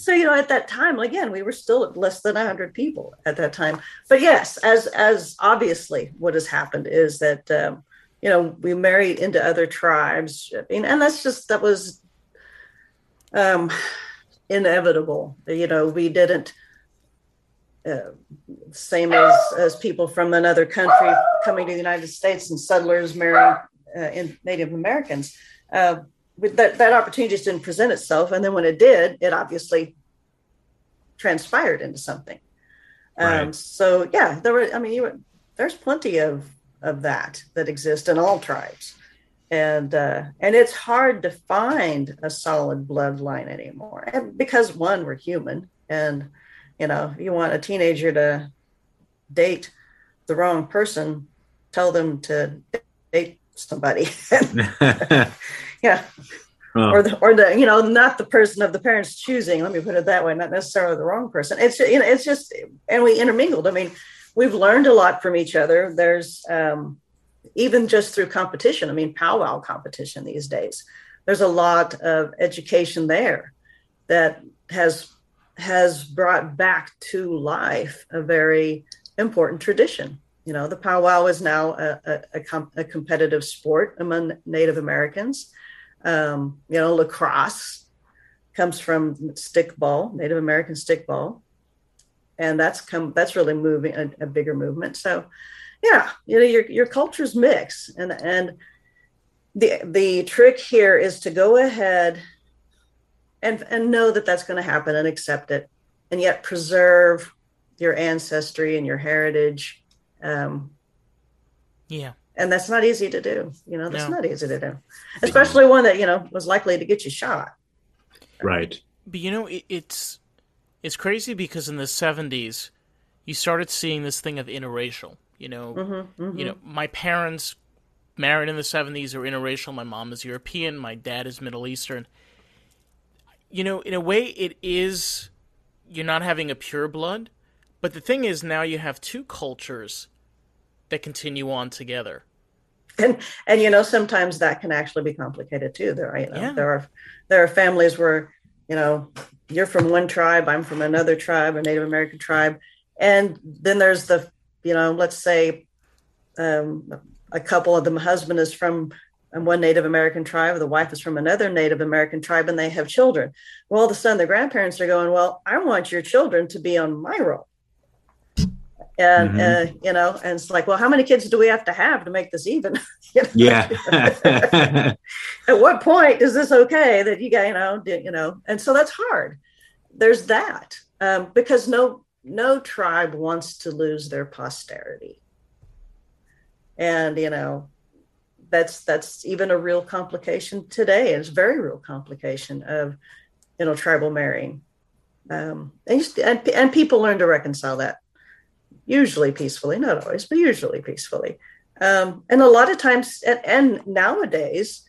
[SPEAKER 3] So, you know, at that time, again, we were still at less than 100 people at that time. But yes, as as obviously what has happened is that, um, you know, we married into other tribes. And that's just, that was um, inevitable. You know, we didn't uh, same as as people from another country coming to the United States and settlers marrying uh, in Native Americans. Uh, that that opportunity just didn't present itself, and then when it did, it obviously transpired into something. Um,
[SPEAKER 2] Right.
[SPEAKER 3] So yeah, there were. I mean, you were, there's plenty of of that that exist in all tribes, and uh, and it's hard to find a solid bloodline anymore, and because one, we're human, and you know, you want a teenager to date the wrong person, tell them to date somebody. [LAUGHS] [LAUGHS] [LAUGHS] yeah.
[SPEAKER 2] Oh,
[SPEAKER 3] Or the, or the, you know, not the person of the parents choosing. Let me put it that way. Not necessarily the wrong person. It's, you know, it's just, and we intermingled. I mean, we've learned a lot from each other. There's, um, even just through competition. I mean, powwow competition these days. There's a lot of education there that has has brought back to life a very important tradition. You know, the powwow is now a, a, a, com- a competitive sport among Native Americans. Um, you know, lacrosse comes from stickball, Native American stickball, and that's come that's really moving a, a bigger movement. So, yeah, you know, your your cultures mix, and and the the trick here is to go ahead and and know that that's going to happen and accept it and yet preserve your ancestry and your heritage um,
[SPEAKER 1] Yeah.
[SPEAKER 3] And that's not easy to do you know that's
[SPEAKER 1] No.
[SPEAKER 3] not easy to do especially one that you know was likely to get you shot
[SPEAKER 2] right.
[SPEAKER 1] But you know, it, it's it's crazy because in the '70s, you started seeing this thing of interracial. You know,
[SPEAKER 3] mm-hmm, mm-hmm.
[SPEAKER 1] you know, my parents married in the '70s are interracial. My mom is European. My dad is Middle Eastern. You know, in a way, it is you're not having a pure blood, but the thing is now you have two cultures that continue on together.
[SPEAKER 3] and and you know sometimes that can actually be complicated too there are you know
[SPEAKER 1] Yeah.
[SPEAKER 3] there are there are families where you know you're from one tribe i'm from another tribe a native american tribe and then there's the you know let's say um, a couple of them husband is from and one native american tribe the wife is from another native american tribe and they have children well all of a sudden the grandparents are going well i want your children to be on my roll and mm-hmm. uh, you know and it's like well how many kids do we have to have to make this even? [LAUGHS] You know?
[SPEAKER 2] yeah. [LAUGHS]
[SPEAKER 3] At what point is this okay that you got you know you know? And so that's hard. There's that um, because no no tribe wants to lose their posterity. And you know that's that's even a real complication today. It's a very real complication of you know tribal marrying. Um, and, and, and people learn to reconcile that usually peacefully, not always, but usually peacefully. Um, and a lot of times, and, and nowadays,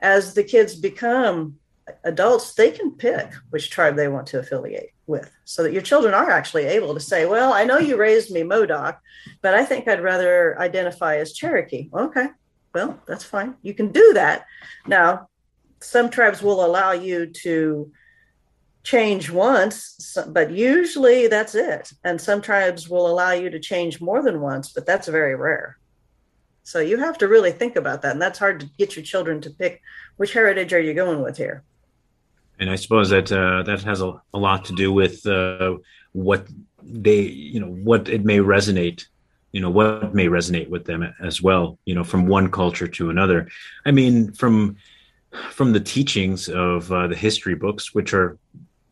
[SPEAKER 3] as the kids become adults, they can pick which tribe they want to affiliate with so that your children are actually able to say, Well, I know you raised me Modoc, but I think I'd rather identify as Cherokee. Okay, well, that's fine. You can do that. Now, some tribes will allow you to change once, but usually that's it. And some tribes will allow you to change more than once, but that's very rare. So you have to really think about that. And that's hard to get your children to pick which heritage are you going with here.
[SPEAKER 2] And I suppose that uh, that has a, a, lot to do with uh, what they, you know, what it may resonate, you know, what may resonate with them as well, you know, from one culture to another. I mean, from from the teachings of uh, the history books, which are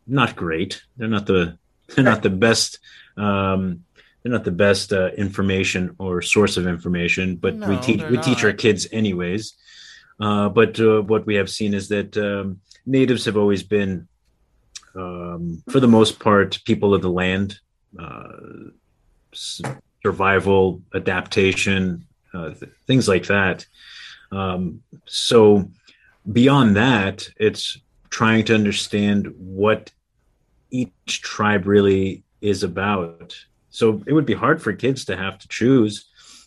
[SPEAKER 2] not great. They're not the they're not the best. Um, they're not the best uh, information or source of information, but no, we teach we not. teach our kids anyways. Uh, but uh, what we have seen is that um, natives have always been, um, for the most part, people of the land. Uh, survival, adaptation, uh, th- things like that. Um, so beyond that, it's trying to understand what each tribe really is about. So it would be hard for kids to have to choose.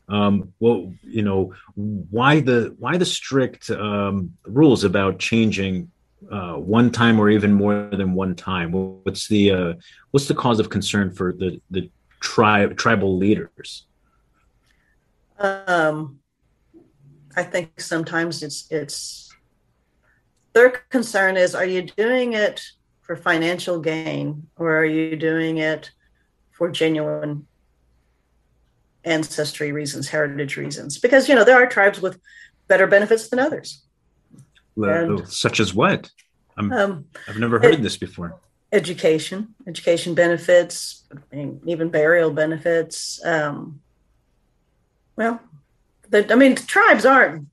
[SPEAKER 2] Um, well, you know, why the why the strict um, rules about changing uh, one time or even more than one time? What's the uh, what's the cause of concern for the the tribe tribal leaders?
[SPEAKER 3] Um, I think sometimes it's it's their concern is are you doing it for financial gain or are you doing it for genuine ancestry reasons, heritage reasons? Because, you know, there are tribes with better benefits than others.
[SPEAKER 2] Well, and, such as what? i have um, never heard ed- this before.
[SPEAKER 3] Education, education benefits, even burial benefits. Um, well, the, I mean, tribes aren't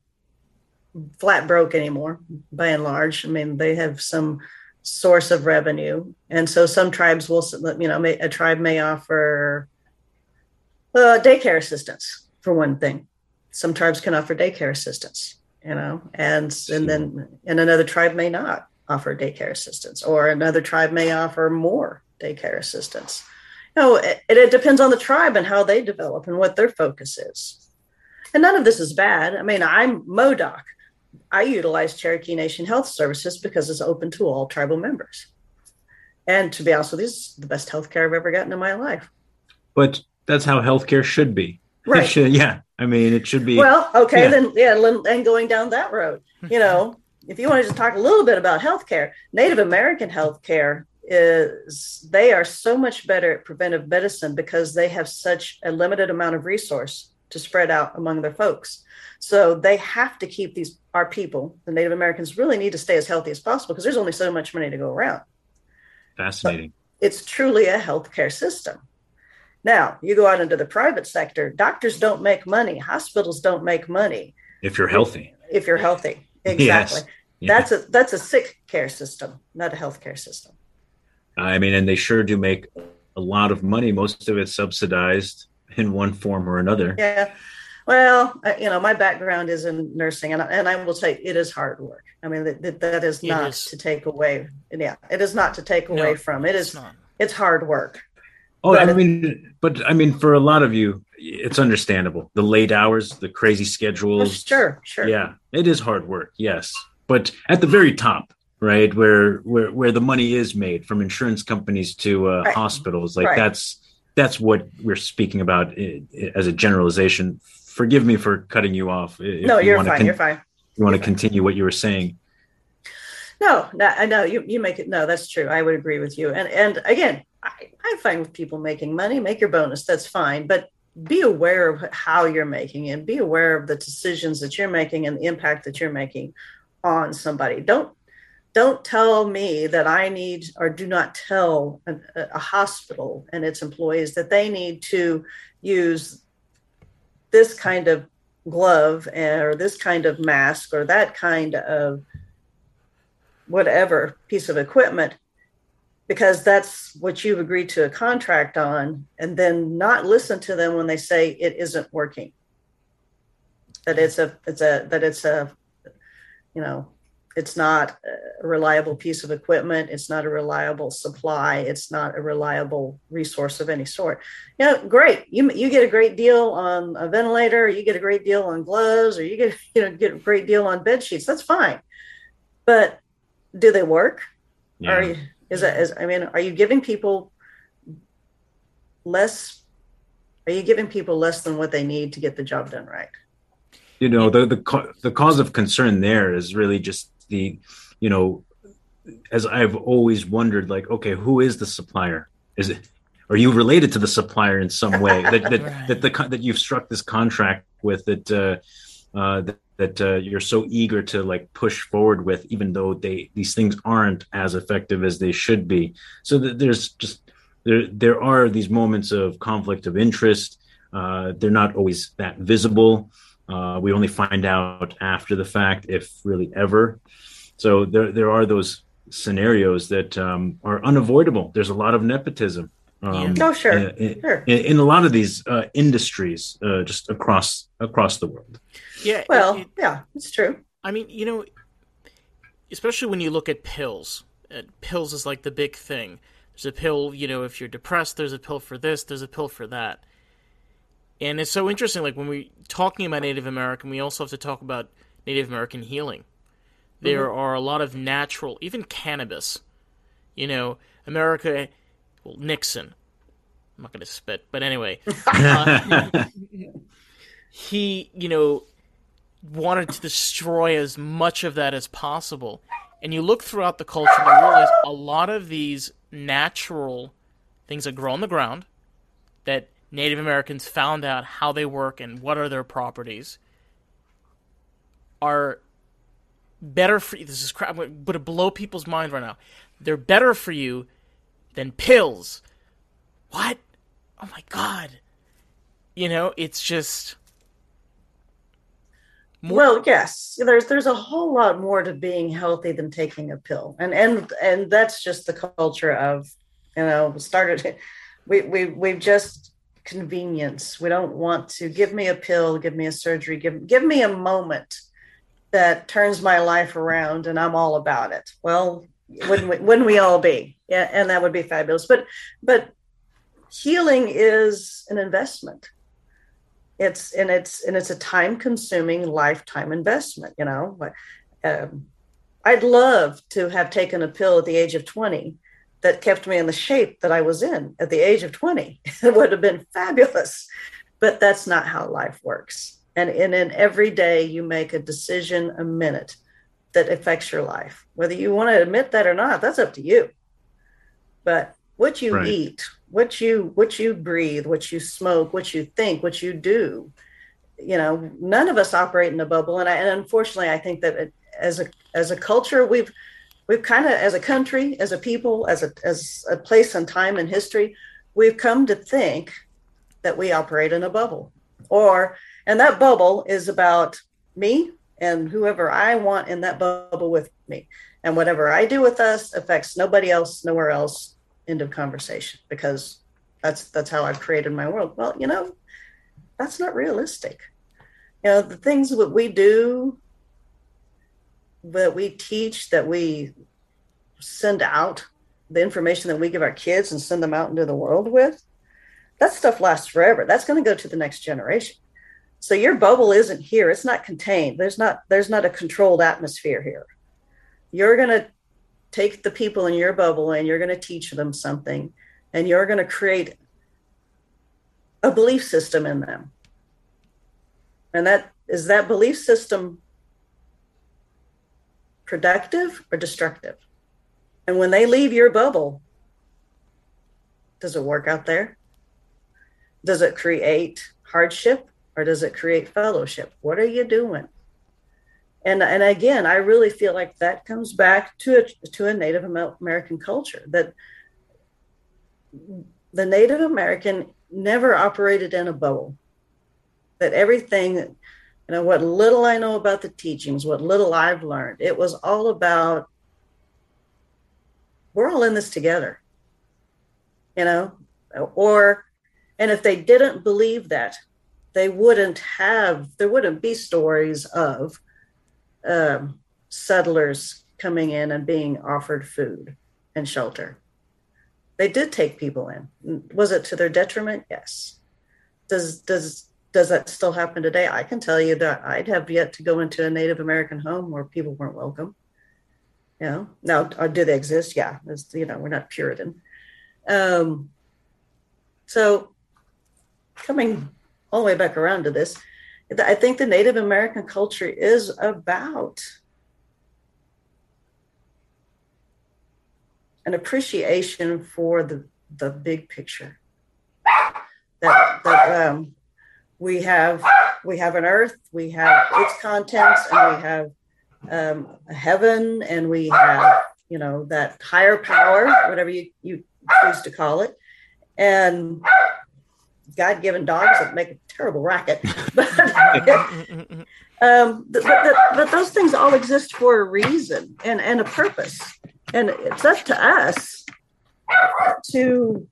[SPEAKER 3] flat broke anymore by and large. I mean, they have some source of revenue. And so some tribes will, you know, a tribe may offer uh, daycare assistance for one thing. Some tribes can offer daycare assistance, you know, and and then and another tribe may not offer daycare assistance, or another tribe may offer more daycare assistance. You know, it, it depends on the tribe and how they develop and what their focus is. And none of this is bad. I mean, I'm Modoc. I utilize Cherokee Nation Health Services because it's open to all tribal members. And to be honest with you, it's the best healthcare I've ever gotten in my life.
[SPEAKER 2] But that's how healthcare should be. [LAUGHS]
[SPEAKER 3] Right.
[SPEAKER 2] Should, yeah. I mean, it should be.
[SPEAKER 3] Well, okay, yeah. then, yeah, and going down that road, you know, [LAUGHS] if you want to just talk a little bit about healthcare, Native American healthcare is they are so much better at preventive medicine because they have such a limited amount of resource to spread out among their folks. So they have to keep these our people, the Native Americans, really need to stay as healthy as possible because there's only so much money to go around.
[SPEAKER 2] Fascinating.
[SPEAKER 3] But it's truly a healthcare system. Now, you go out into the private sector, doctors don't make money, hospitals don't make money.
[SPEAKER 2] If you're healthy.
[SPEAKER 3] If you're healthy. [LAUGHS] Exactly. Yes. That's a that's a sick care system, not a healthcare system.
[SPEAKER 2] I mean, and they sure do make a lot of money. Most of it subsidized in one form or another.
[SPEAKER 3] Yeah. Well, you know, my background is in nursing, and I, and I will say it is hard work. I mean, that, that is not is. to take away. Yeah, it is not to take away no, from. It is. Not. It's hard work.
[SPEAKER 2] Oh, but I mean, but I mean, for a lot of you, it's understandable. The late hours, the crazy schedules.
[SPEAKER 3] Sure, sure.
[SPEAKER 2] Yeah, it is hard work. Yes, but at the very top, right, where where where the money is made from insurance companies to uh, right. hospitals, like right. that's that's what we're speaking about eh, eh, as a generalization forgive me for cutting you off.
[SPEAKER 3] Eh, no, you are fine. Con- you're fine.
[SPEAKER 2] You want to continue what you were saying?
[SPEAKER 3] No, no, I know you. You make it. No, that's true. I would agree with you. And and again, I, I'm fine with people making money, make your bonus, that's fine. But be aware of how you're making it, be aware of the decisions that you're making and the impact that you're making on somebody. Don't don't tell me that I need or do not tell a, a hospital and its employees that they need to use this kind of glove or this kind of mask or that kind of whatever piece of equipment because that's what you've agreed to a contract on and then not listen to them when they say it isn't working. That it's a it's a that it's a you know it's not a reliable piece of equipment it's not a reliable supply it's not a reliable resource of any sort. You know great. You, you get a great deal on a ventilator you get a great deal on gloves or you get [LAUGHS] you know get a great deal on bed sheets that's fine. But do they work? Yeah. are you, is that is i mean are you giving people less are you giving people less than what they need to get the job done right?
[SPEAKER 2] You know the the, the cause of concern there is really just the you know as i've always wondered like okay who is the supplier? Is it are you related to the supplier in some way? [LAUGHS] That that, right. that the that you've struck this contract with that uh, uh, that, that uh, you're so eager to like push forward with even though they these things aren't as effective as they should be. So that there's just there there are these moments of conflict of interest. Uh, they're not always that visible uh, we only find out after the fact, if really ever. So there, there are those scenarios that um, are unavoidable. There's a lot of nepotism.
[SPEAKER 3] Um, oh, sure.
[SPEAKER 2] In,
[SPEAKER 3] sure.
[SPEAKER 2] In, in, a lot of these uh, industries, uh, just across across the world.
[SPEAKER 1] Yeah.
[SPEAKER 3] Well, it, yeah, it's true.
[SPEAKER 1] I mean, you know, especially when you look at pills. Uh, pills is like the big thing. There's a pill, you know, if you're depressed. There's a pill for this. There's a pill for that. And it's so interesting. Like when we're talking about Native American, we also have to talk about Native American healing. There mm-hmm. are a lot of natural, even cannabis. You know, America, well, Nixon. I'm not going to spit, but anyway, [LAUGHS] uh, he, you know, wanted to destroy as much of that as possible. And you look throughout the culture and you realize a lot of these natural things that grow on the ground that Native Americans found out how they work and what are their properties are better for you. This is crap, but it blow people's mind right now. They're better for you than pills. What? Oh my god! You know, it's just.
[SPEAKER 3] More... Well, yes, there's there's a whole lot more to being healthy than taking a pill, and and and that's just the culture of, you know, started. [LAUGHS] We we we've just convenience. We don't want to give me a pill, give me a surgery, give give me a moment that turns my life around and I'm all about it. Well, wouldn't we, wouldn't we all be? Yeah, and that would be fabulous. But but healing is an investment. It's and it's and it's a time consuming lifetime investment. You know, um, I'd love to have taken a pill at the age of 20 that kept me in the shape that I was in at the age of 20. [LAUGHS] it would have been fabulous. But that's not how life works. And in, in every day, you make a decision a minute that affects your life. Whether you want to admit that or not, that's up to you. But what you right. eat, what you what you breathe, what you smoke, what you think, what you do, you know, none of us operate in a bubble. And, I, and unfortunately, I think that as a as a culture, we've we've kind of as a country as a people as a as a place and time in history we've come to think that we operate in a bubble. Or and that bubble is about me and whoever i want in that bubble with me. And whatever i do with us affects nobody else nowhere else. End of conversation. Because that's that's how i've created my world. Well you know that's not realistic. You know the things that we do that we teach, that we send out, the information that we give our kids and send them out into the world with, that stuff lasts forever. That's going to go to the next generation. So your bubble isn't here. It's not contained. There's not there's not a controlled atmosphere here. You're going to take the people in your bubble and you're going to teach them something and you're going to create a belief system in them. And that is that belief system productive or destructive. And when they leave your bubble, does it work out there? Does it create hardship or does it create fellowship? What are you doing? And, and again, I really feel like that comes back to a, to a Native American culture that the Native American never operated in a bubble. That everything, you know, what little I know about the teachings, what little I've learned, it was all about we're all in this together, you know, or, and if they didn't believe that, they wouldn't have, there wouldn't be stories of um, settlers coming in and being offered food and shelter. They did take people in. Was it to their detriment? Yes. Does does does that still happen today? I can tell you that I'd have yet to go into a Native American home where people weren't welcome. You know, now uh, do they exist? Yeah, As, you know, we're not Puritan. Um, so coming all the way back around to this, I think the Native American culture is about an appreciation for the the big picture. That that um, we have we have an earth, we have its contents, and we have um, a heaven, and we have you know that higher power, whatever you you choose to call it, and God given dogs that make a terrible racket. but, [LAUGHS] um, but, but, but, those things all exist for a reason and, and a purpose. And it's up to us to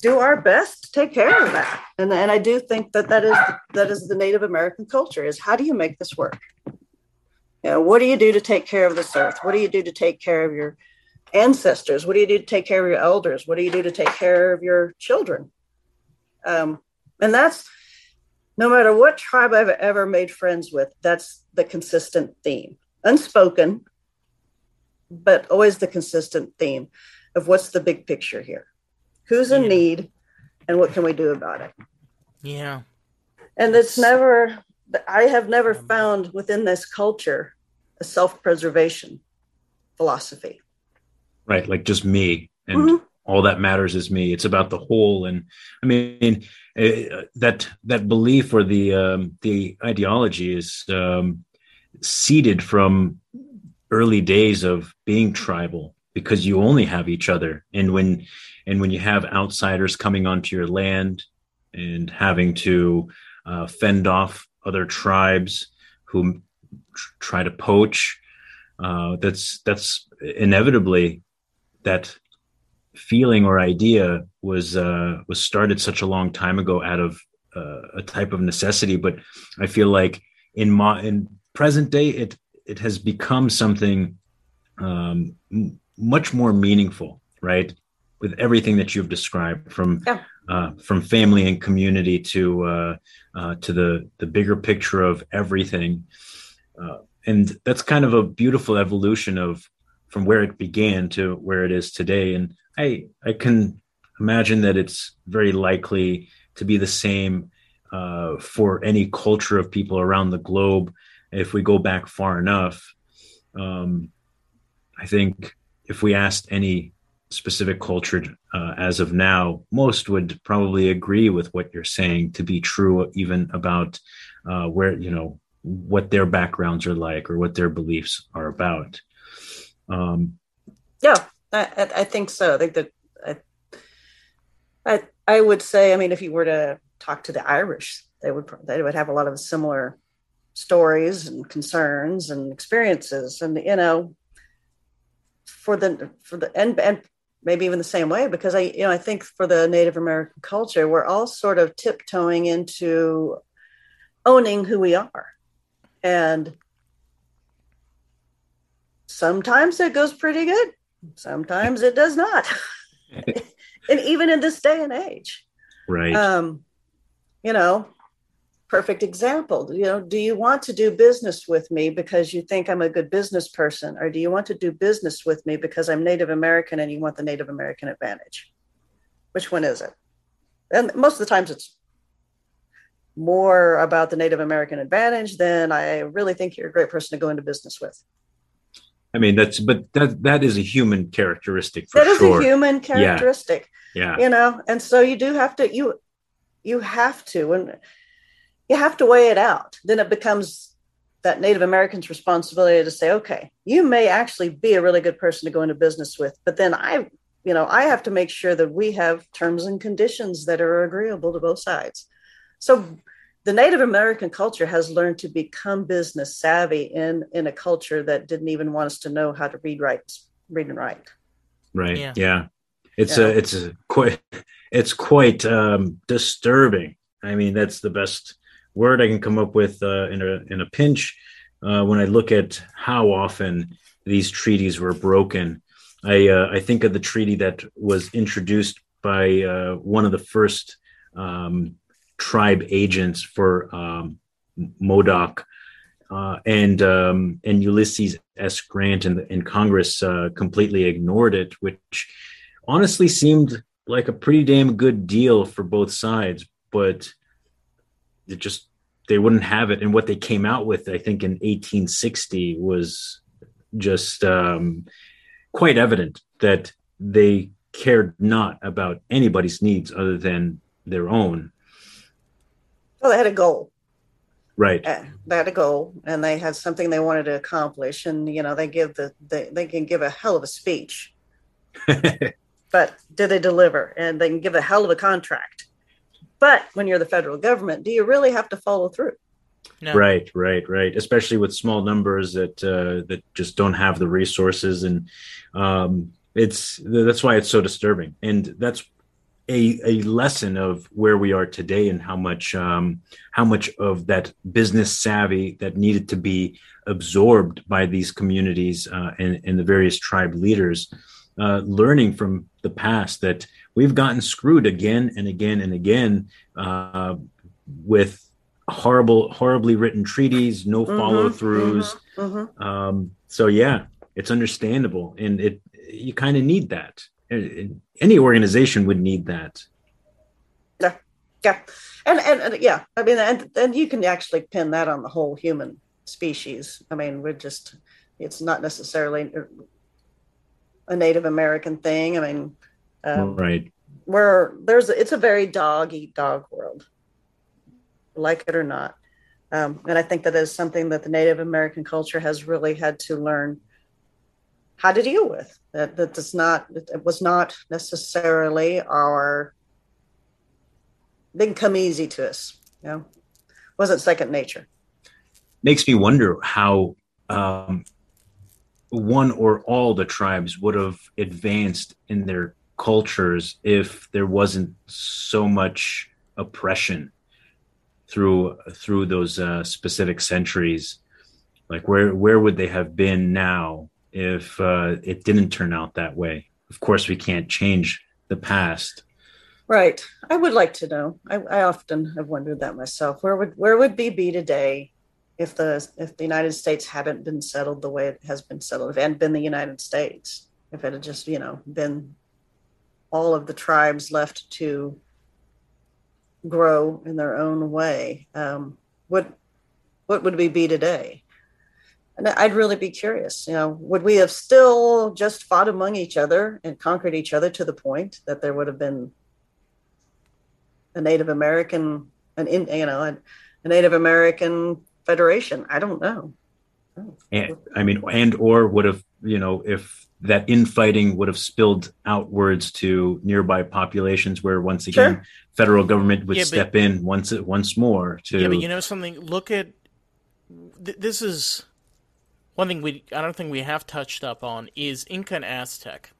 [SPEAKER 3] do our best to take care of that. And, and I do think that that is, that is the Native American culture is how do you make this work? You know, what do you do to take care of this earth? What do you do to take care of your ancestors? What do you do to take care of your elders? What do you do to take care of your children? Um, and that's no matter what tribe I've ever made friends with, that's the consistent theme. Unspoken, but always the consistent theme of what's the big picture here? Who's in yeah. need and what can we do about it?
[SPEAKER 1] Yeah.
[SPEAKER 3] And it's never, I have never found within this culture a self preservation philosophy.
[SPEAKER 2] Right. Like just me and mm-hmm all that matters is me it's about the whole and i mean uh, that that belief or the um, the ideology is um, seeded from early days of being tribal because you only have each other and when and when you have outsiders coming onto your land and having to uh, fend off other tribes who try to poach uh, that's that's inevitably that feeling or idea was uh, was started such a long time ago out of uh, a type of necessity, but I feel like in mo- in present day it it has become something um, much more meaningful, right? With everything that you've described, from yeah. uh, from family and community to uh, uh, to the the bigger picture of everything, uh, and that's kind of a beautiful evolution of from where it began to where it is today. And I I can imagine that it's very likely to be the same uh, for any culture of people around the globe. If we go back far enough, um, I think if we asked any specific culture uh, as of now, most would probably agree with what you're saying to be true, even about uh, where you know what their backgrounds are like or what their beliefs are about. Um,
[SPEAKER 3] yeah, I, I think so. I think that I, I, I would say, I mean, if you were to talk to the Irish, they would they would have a lot of similar stories and concerns and experiences, and you know, for the for the and and maybe even the same way because I you know I think for the Native American culture, we're all sort of tiptoeing into owning who we are, and sometimes it goes pretty good sometimes it does not. [LAUGHS] [LAUGHS] And even in this day and age.
[SPEAKER 2] Right.
[SPEAKER 3] Um you know perfect example. You know do you want to do business with me because you think i'm a good business person? Or do you want to do business with me because i'm native american and you want the native american advantage? Which one is it? And most of the times it's more about the native american advantage than i really think you're a great person to go into business with.
[SPEAKER 2] I mean, that's but that that is a human characteristic for
[SPEAKER 3] that is
[SPEAKER 2] sure.
[SPEAKER 3] a human characteristic
[SPEAKER 2] Yeah.
[SPEAKER 3] yeah, you know? And so you do have to you you have to and you have to weigh it out then it becomes that native americans responsibility to say okay you may actually be a really good person to go into business with but then i you know i have to make sure that we have terms and conditions that are agreeable to both sides so the native american culture has learned to become business savvy in in a culture that didn't even want us to know how to read write read and write
[SPEAKER 2] right.
[SPEAKER 1] Yeah.
[SPEAKER 2] Yeah, it's
[SPEAKER 3] Yeah.
[SPEAKER 2] a it's a quite it's quite um, disturbing. I mean, that's the best word I can come up with uh, in a in a pinch. Uh, when I look at how often these treaties were broken, I uh, I think of the treaty that was introduced by uh, one of the first um, tribe agents for um, Modoc, uh, and um, and Ulysses S. Grant and, and Congress uh, completely ignored it, which honestly seemed like a pretty damn good deal for both sides, but it just they wouldn't have it. And what they came out with, I think, in 1860 was just um, quite evident that they cared not about anybody's needs other than their own.
[SPEAKER 3] well they had a goal
[SPEAKER 2] Right.
[SPEAKER 3] uh, they had a goal and they had something they wanted to accomplish and you know they give the they, they can give a hell of a speech [LAUGHS] but do they deliver and they can give a hell of a contract but when you're the federal government do you really have to follow through
[SPEAKER 1] No.
[SPEAKER 2] Right, right, right. Especially with small numbers that uh, that just don't have the resources, and um, it's that's why it's so disturbing. And that's a a lesson of where we are today and how much um, how much of that business savvy that needed to be absorbed by these communities uh, and, and the various tribe leaders, uh, learning from the past that we've gotten screwed again and again and again uh, with horrible, horribly written treaties, no
[SPEAKER 3] Mhm,
[SPEAKER 2] follow throughs.
[SPEAKER 3] mhm.
[SPEAKER 2] Um, so yeah, it's understandable, and it you kind of need that. Any organization would need that.
[SPEAKER 3] yeah and, and and yeah i mean and and you can actually pin that on the whole human species i mean we're just it's not necessarily a native american thing i mean um,
[SPEAKER 2] right.
[SPEAKER 3] where there's it's a very dog eat dog world. Like it or not. Um, and i think that is something that the native american culture has really had to learn how to deal with. That that does not it was not necessarily our didn't come easy to us you know? Wasn't second nature.
[SPEAKER 2] Makes me wonder how um, one or all the tribes would have advanced in their cultures if there wasn't so much oppression through through those uh, specific centuries. Like where where would they have been now if uh, it didn't turn out that way? Of course, we can't change the past.
[SPEAKER 3] right i would like to know I, I often have wondered that myself where would where would we be today if the if the united states hadn't been settled the way it has been settled hadn't been the united states if it had just you know been all of the tribes left to grow in their own way. Um, what what would we be today? And i'd really be curious you know would we have still just fought among each other and conquered each other to the point that there would have been a native american an you know a, a native american federation? I don't know
[SPEAKER 2] And, I mean, and or would have you know if that infighting would have spilled outwards to nearby populations where once again
[SPEAKER 3] Sure.
[SPEAKER 2] federal government would
[SPEAKER 1] Yeah, but-
[SPEAKER 2] step in once once more to
[SPEAKER 1] Yeah, but you know something. Look at th- this is one thing we I don't think we have touched up on is Inca and Aztec.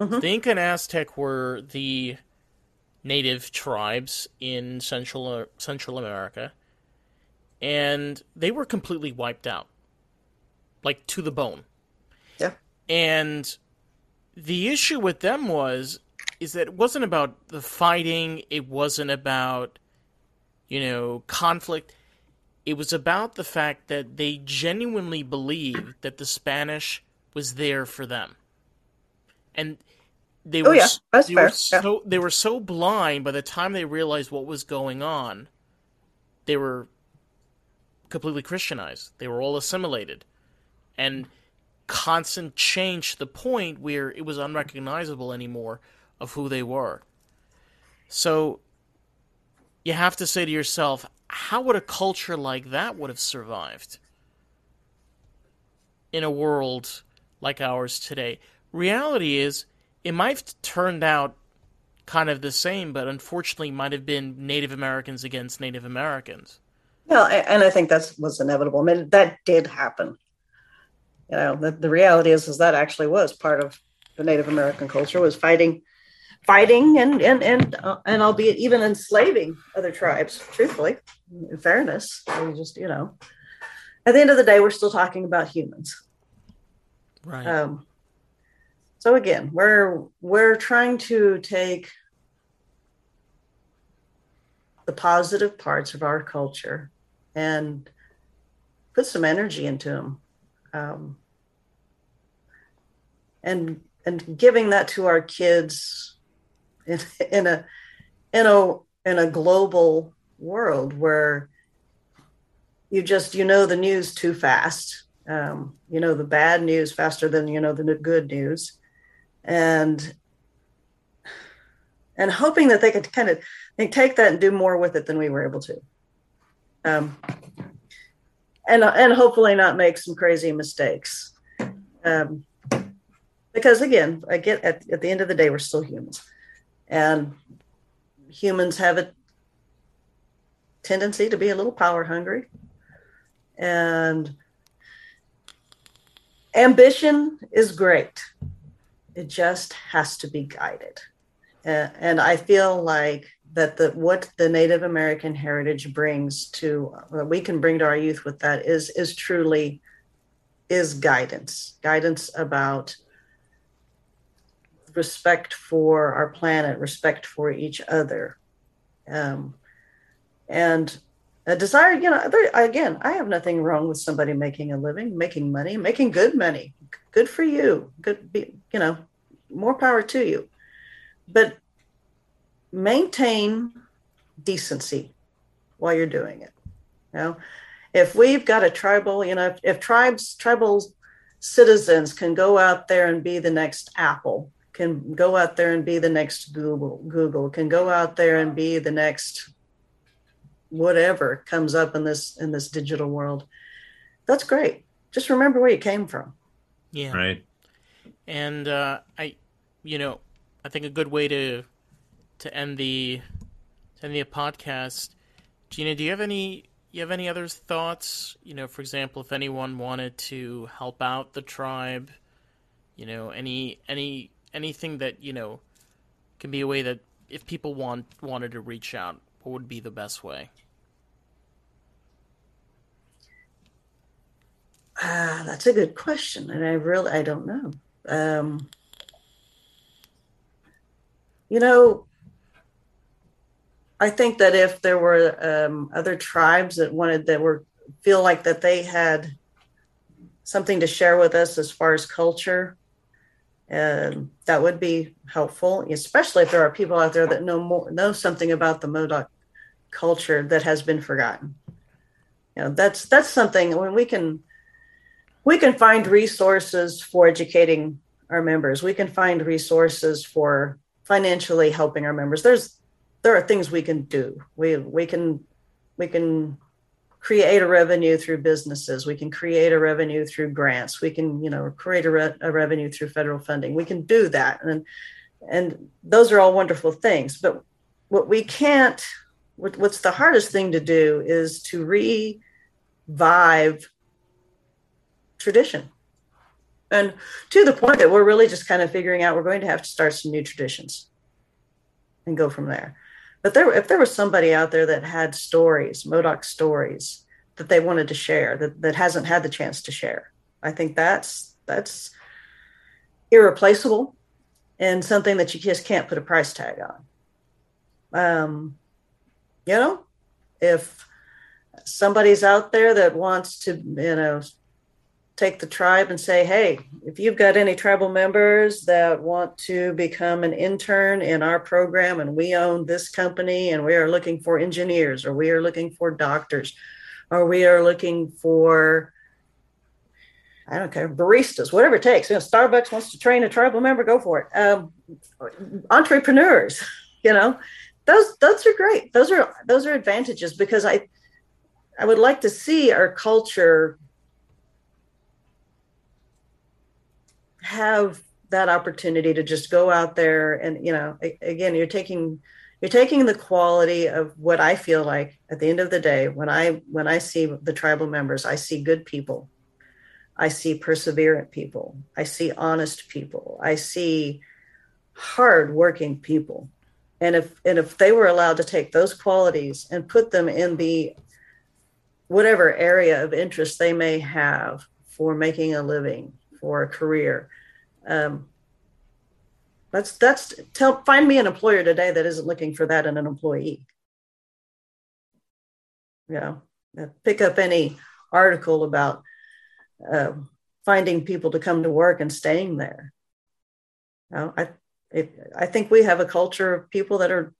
[SPEAKER 3] Mhm.
[SPEAKER 1] The Inca and Aztec were the native tribes in Central Central America, and they were completely wiped out, like to the bone.
[SPEAKER 3] Yeah.
[SPEAKER 1] And the issue with them was is that it wasn't about the fighting, it wasn't about you know, conflict. It was about the fact that they genuinely believed that the Spanish was there for them. And they
[SPEAKER 3] Oh,
[SPEAKER 1] were
[SPEAKER 3] yeah, that's
[SPEAKER 1] they
[SPEAKER 3] fair,
[SPEAKER 1] were
[SPEAKER 3] yeah.
[SPEAKER 1] so they were so blind by the time they realized what was going on, they were completely Christianized. They were all assimilated. And constant change to the point where it was unrecognizable anymore of who they were. So you have to say to yourself, how would a culture like that would have survived in a world like ours today? Reality is, it might have turned out kind of the same, but unfortunately might have been Native Americans against Native Americans.
[SPEAKER 3] Well, and I think that was inevitable. I mean, that did happen. You know, the, the reality is, is that actually was part of the Native American culture was fighting, fighting, and and and uh, and albeit even enslaving other tribes. Truthfully, in fairness, we just you know, at the end of the day, we're still talking about humans.
[SPEAKER 1] Right.
[SPEAKER 3] Um, so again, we're we're trying to take the positive parts of our culture and put some energy into them um, and and giving that to our kids in, in a in a in a global world where you just you know the news too fast. Um, you know the bad news faster than you know the good news. And and hoping that they could kind of they take that and do more with it than we were able to. Um, and and hopefully not make some crazy mistakes. Um, because again i get at, at the end of the day we're still humans. And humans have a tendency to be a little power hungry. And ambition is great. It just has to be guided and i feel like that the what the Native American heritage brings to that we can bring to our youth with that is is truly is guidance. Guidance about respect for our planet respect for each other. Um, and a desire you know again i have nothing wrong with somebody making a living making money making good money. Good for you. Good be, you know more power to you but maintain decency while you're doing it. You know, if we've got a tribal, you know, if, if tribes, tribal citizens can go out there and be the next Apple, can go out there and be the next Google, Google can go out there and be the next whatever comes up in this in this digital world. That's great. Just remember where you came from.
[SPEAKER 1] Yeah.
[SPEAKER 2] Right.
[SPEAKER 1] And uh, I, you know, I think a good way to to end the to end the podcast. Gina, do you have any you have any other thoughts? You know, for example, if anyone wanted to help out the tribe, you know, any any anything that you know can be a way that if people want wanted to reach out, what would be the best way?
[SPEAKER 3] Ah, that's a good question, and I really I don't know. Um, you know, I think that if there were um, other tribes that wanted that were feel like that they had something to share with us as far as culture, um, that would be helpful. Especially if there are people out there that know more know something about the Modoc culture that has been forgotten. You know, that's that's something when we can we can find resources for educating our members. We can find resources for financially helping our members. There's there are things we can do. We we can we can create a revenue through businesses. We can create a revenue through grants. We can you know create a, re- a revenue through federal funding. We can do that, and and those are all wonderful things. But what we can't what, what's the hardest thing to do is to revive tradition and to the point that we're really just kind of figuring out we're going to have to start some new traditions and go from there but there, if there was somebody out there that had stories, Modoc stories that they wanted to share that, that hasn't had the chance to share, I think that's that's irreplaceable and something that you just can't put a price tag on. Um, you know, if somebody's out there that wants to, you know, take the tribe and say, hey, if you've got any tribal members that want to become an intern in our program and we own this company and we are looking for engineers or we are looking for doctors or we are looking for I don't care, baristas, whatever it takes. You know, Starbucks wants to train a tribal member, go for it. Um, entrepreneurs, [LAUGHS] you know, those those are great. Those are those are advantages because I I would like to see our culture have that opportunity to just go out there and you know again you're taking you're taking the quality of what i feel like at the end of the day when i when i see the tribal members i see good people I see perseverant people. I see honest people. I see hard working people. And if and if they were allowed to take those qualities and put them in the whatever area of interest they may have for making a living, for a career, um, that's that's tell find me an employer today that isn't looking for that in an employee. You know, pick up any article about uh, finding people to come to work and staying there. You know, I it, I think we have a culture of people that are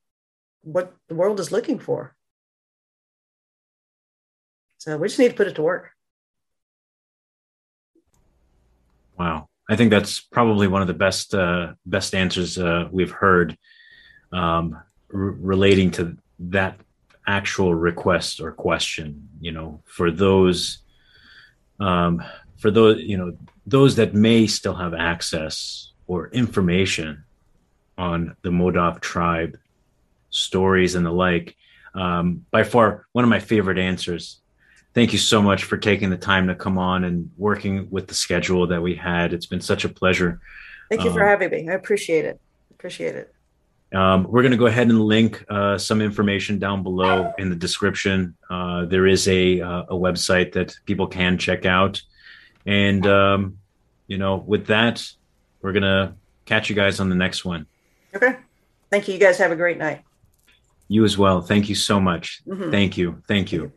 [SPEAKER 3] what the world is looking for. So we just need to put it to work.
[SPEAKER 2] Wow, I think that's probably one of the best uh, best answers uh, we've heard um, r- relating to that actual request or question. You know, for those um, for those you know those that may still have access or information on the Modoc tribe stories and the like. Um, by far, one of my favorite answers. Thank you so much for taking the time to come on and working with the schedule that we had. It's been such a pleasure.
[SPEAKER 3] Thank you um, for having me. I appreciate it. Appreciate it.
[SPEAKER 2] Um, we're going to go ahead and link uh, some information down below in the description. Uh, there is a, uh, a website that people can check out. And, um, you know, with that, we're going to catch you guys on the next one.
[SPEAKER 3] Okay. Thank you. You guys have a great night.
[SPEAKER 2] You as well. Thank you so much. Mm-hmm. Thank you. Thank you.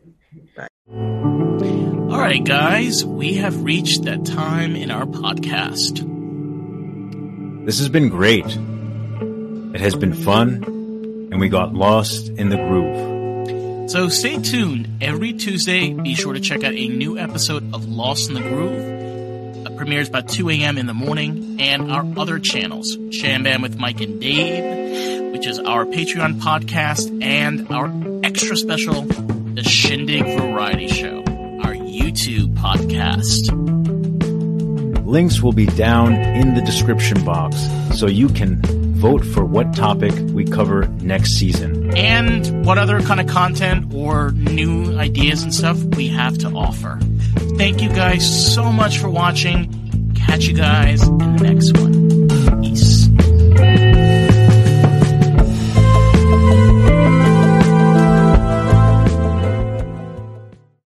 [SPEAKER 1] Bye. All right, guys, we have reached that time in our podcast.
[SPEAKER 2] This has been great. It has been fun, and we got lost in the groove.
[SPEAKER 1] So stay tuned. Every Tuesday, be sure to check out a new episode of Lost in the Groove. It premieres by 2 a.m. in the morning, and our other channels, Shambam with Mike and Dave, which is our Patreon podcast, and our extra special, The Shindig Variety Show, our YouTube podcast.
[SPEAKER 2] Links will be down in the description box so you can vote for what topic we cover next season.
[SPEAKER 1] And what other kind of content or new ideas and stuff we have to offer. Thank you guys so much for watching. Catch you guys in the next one.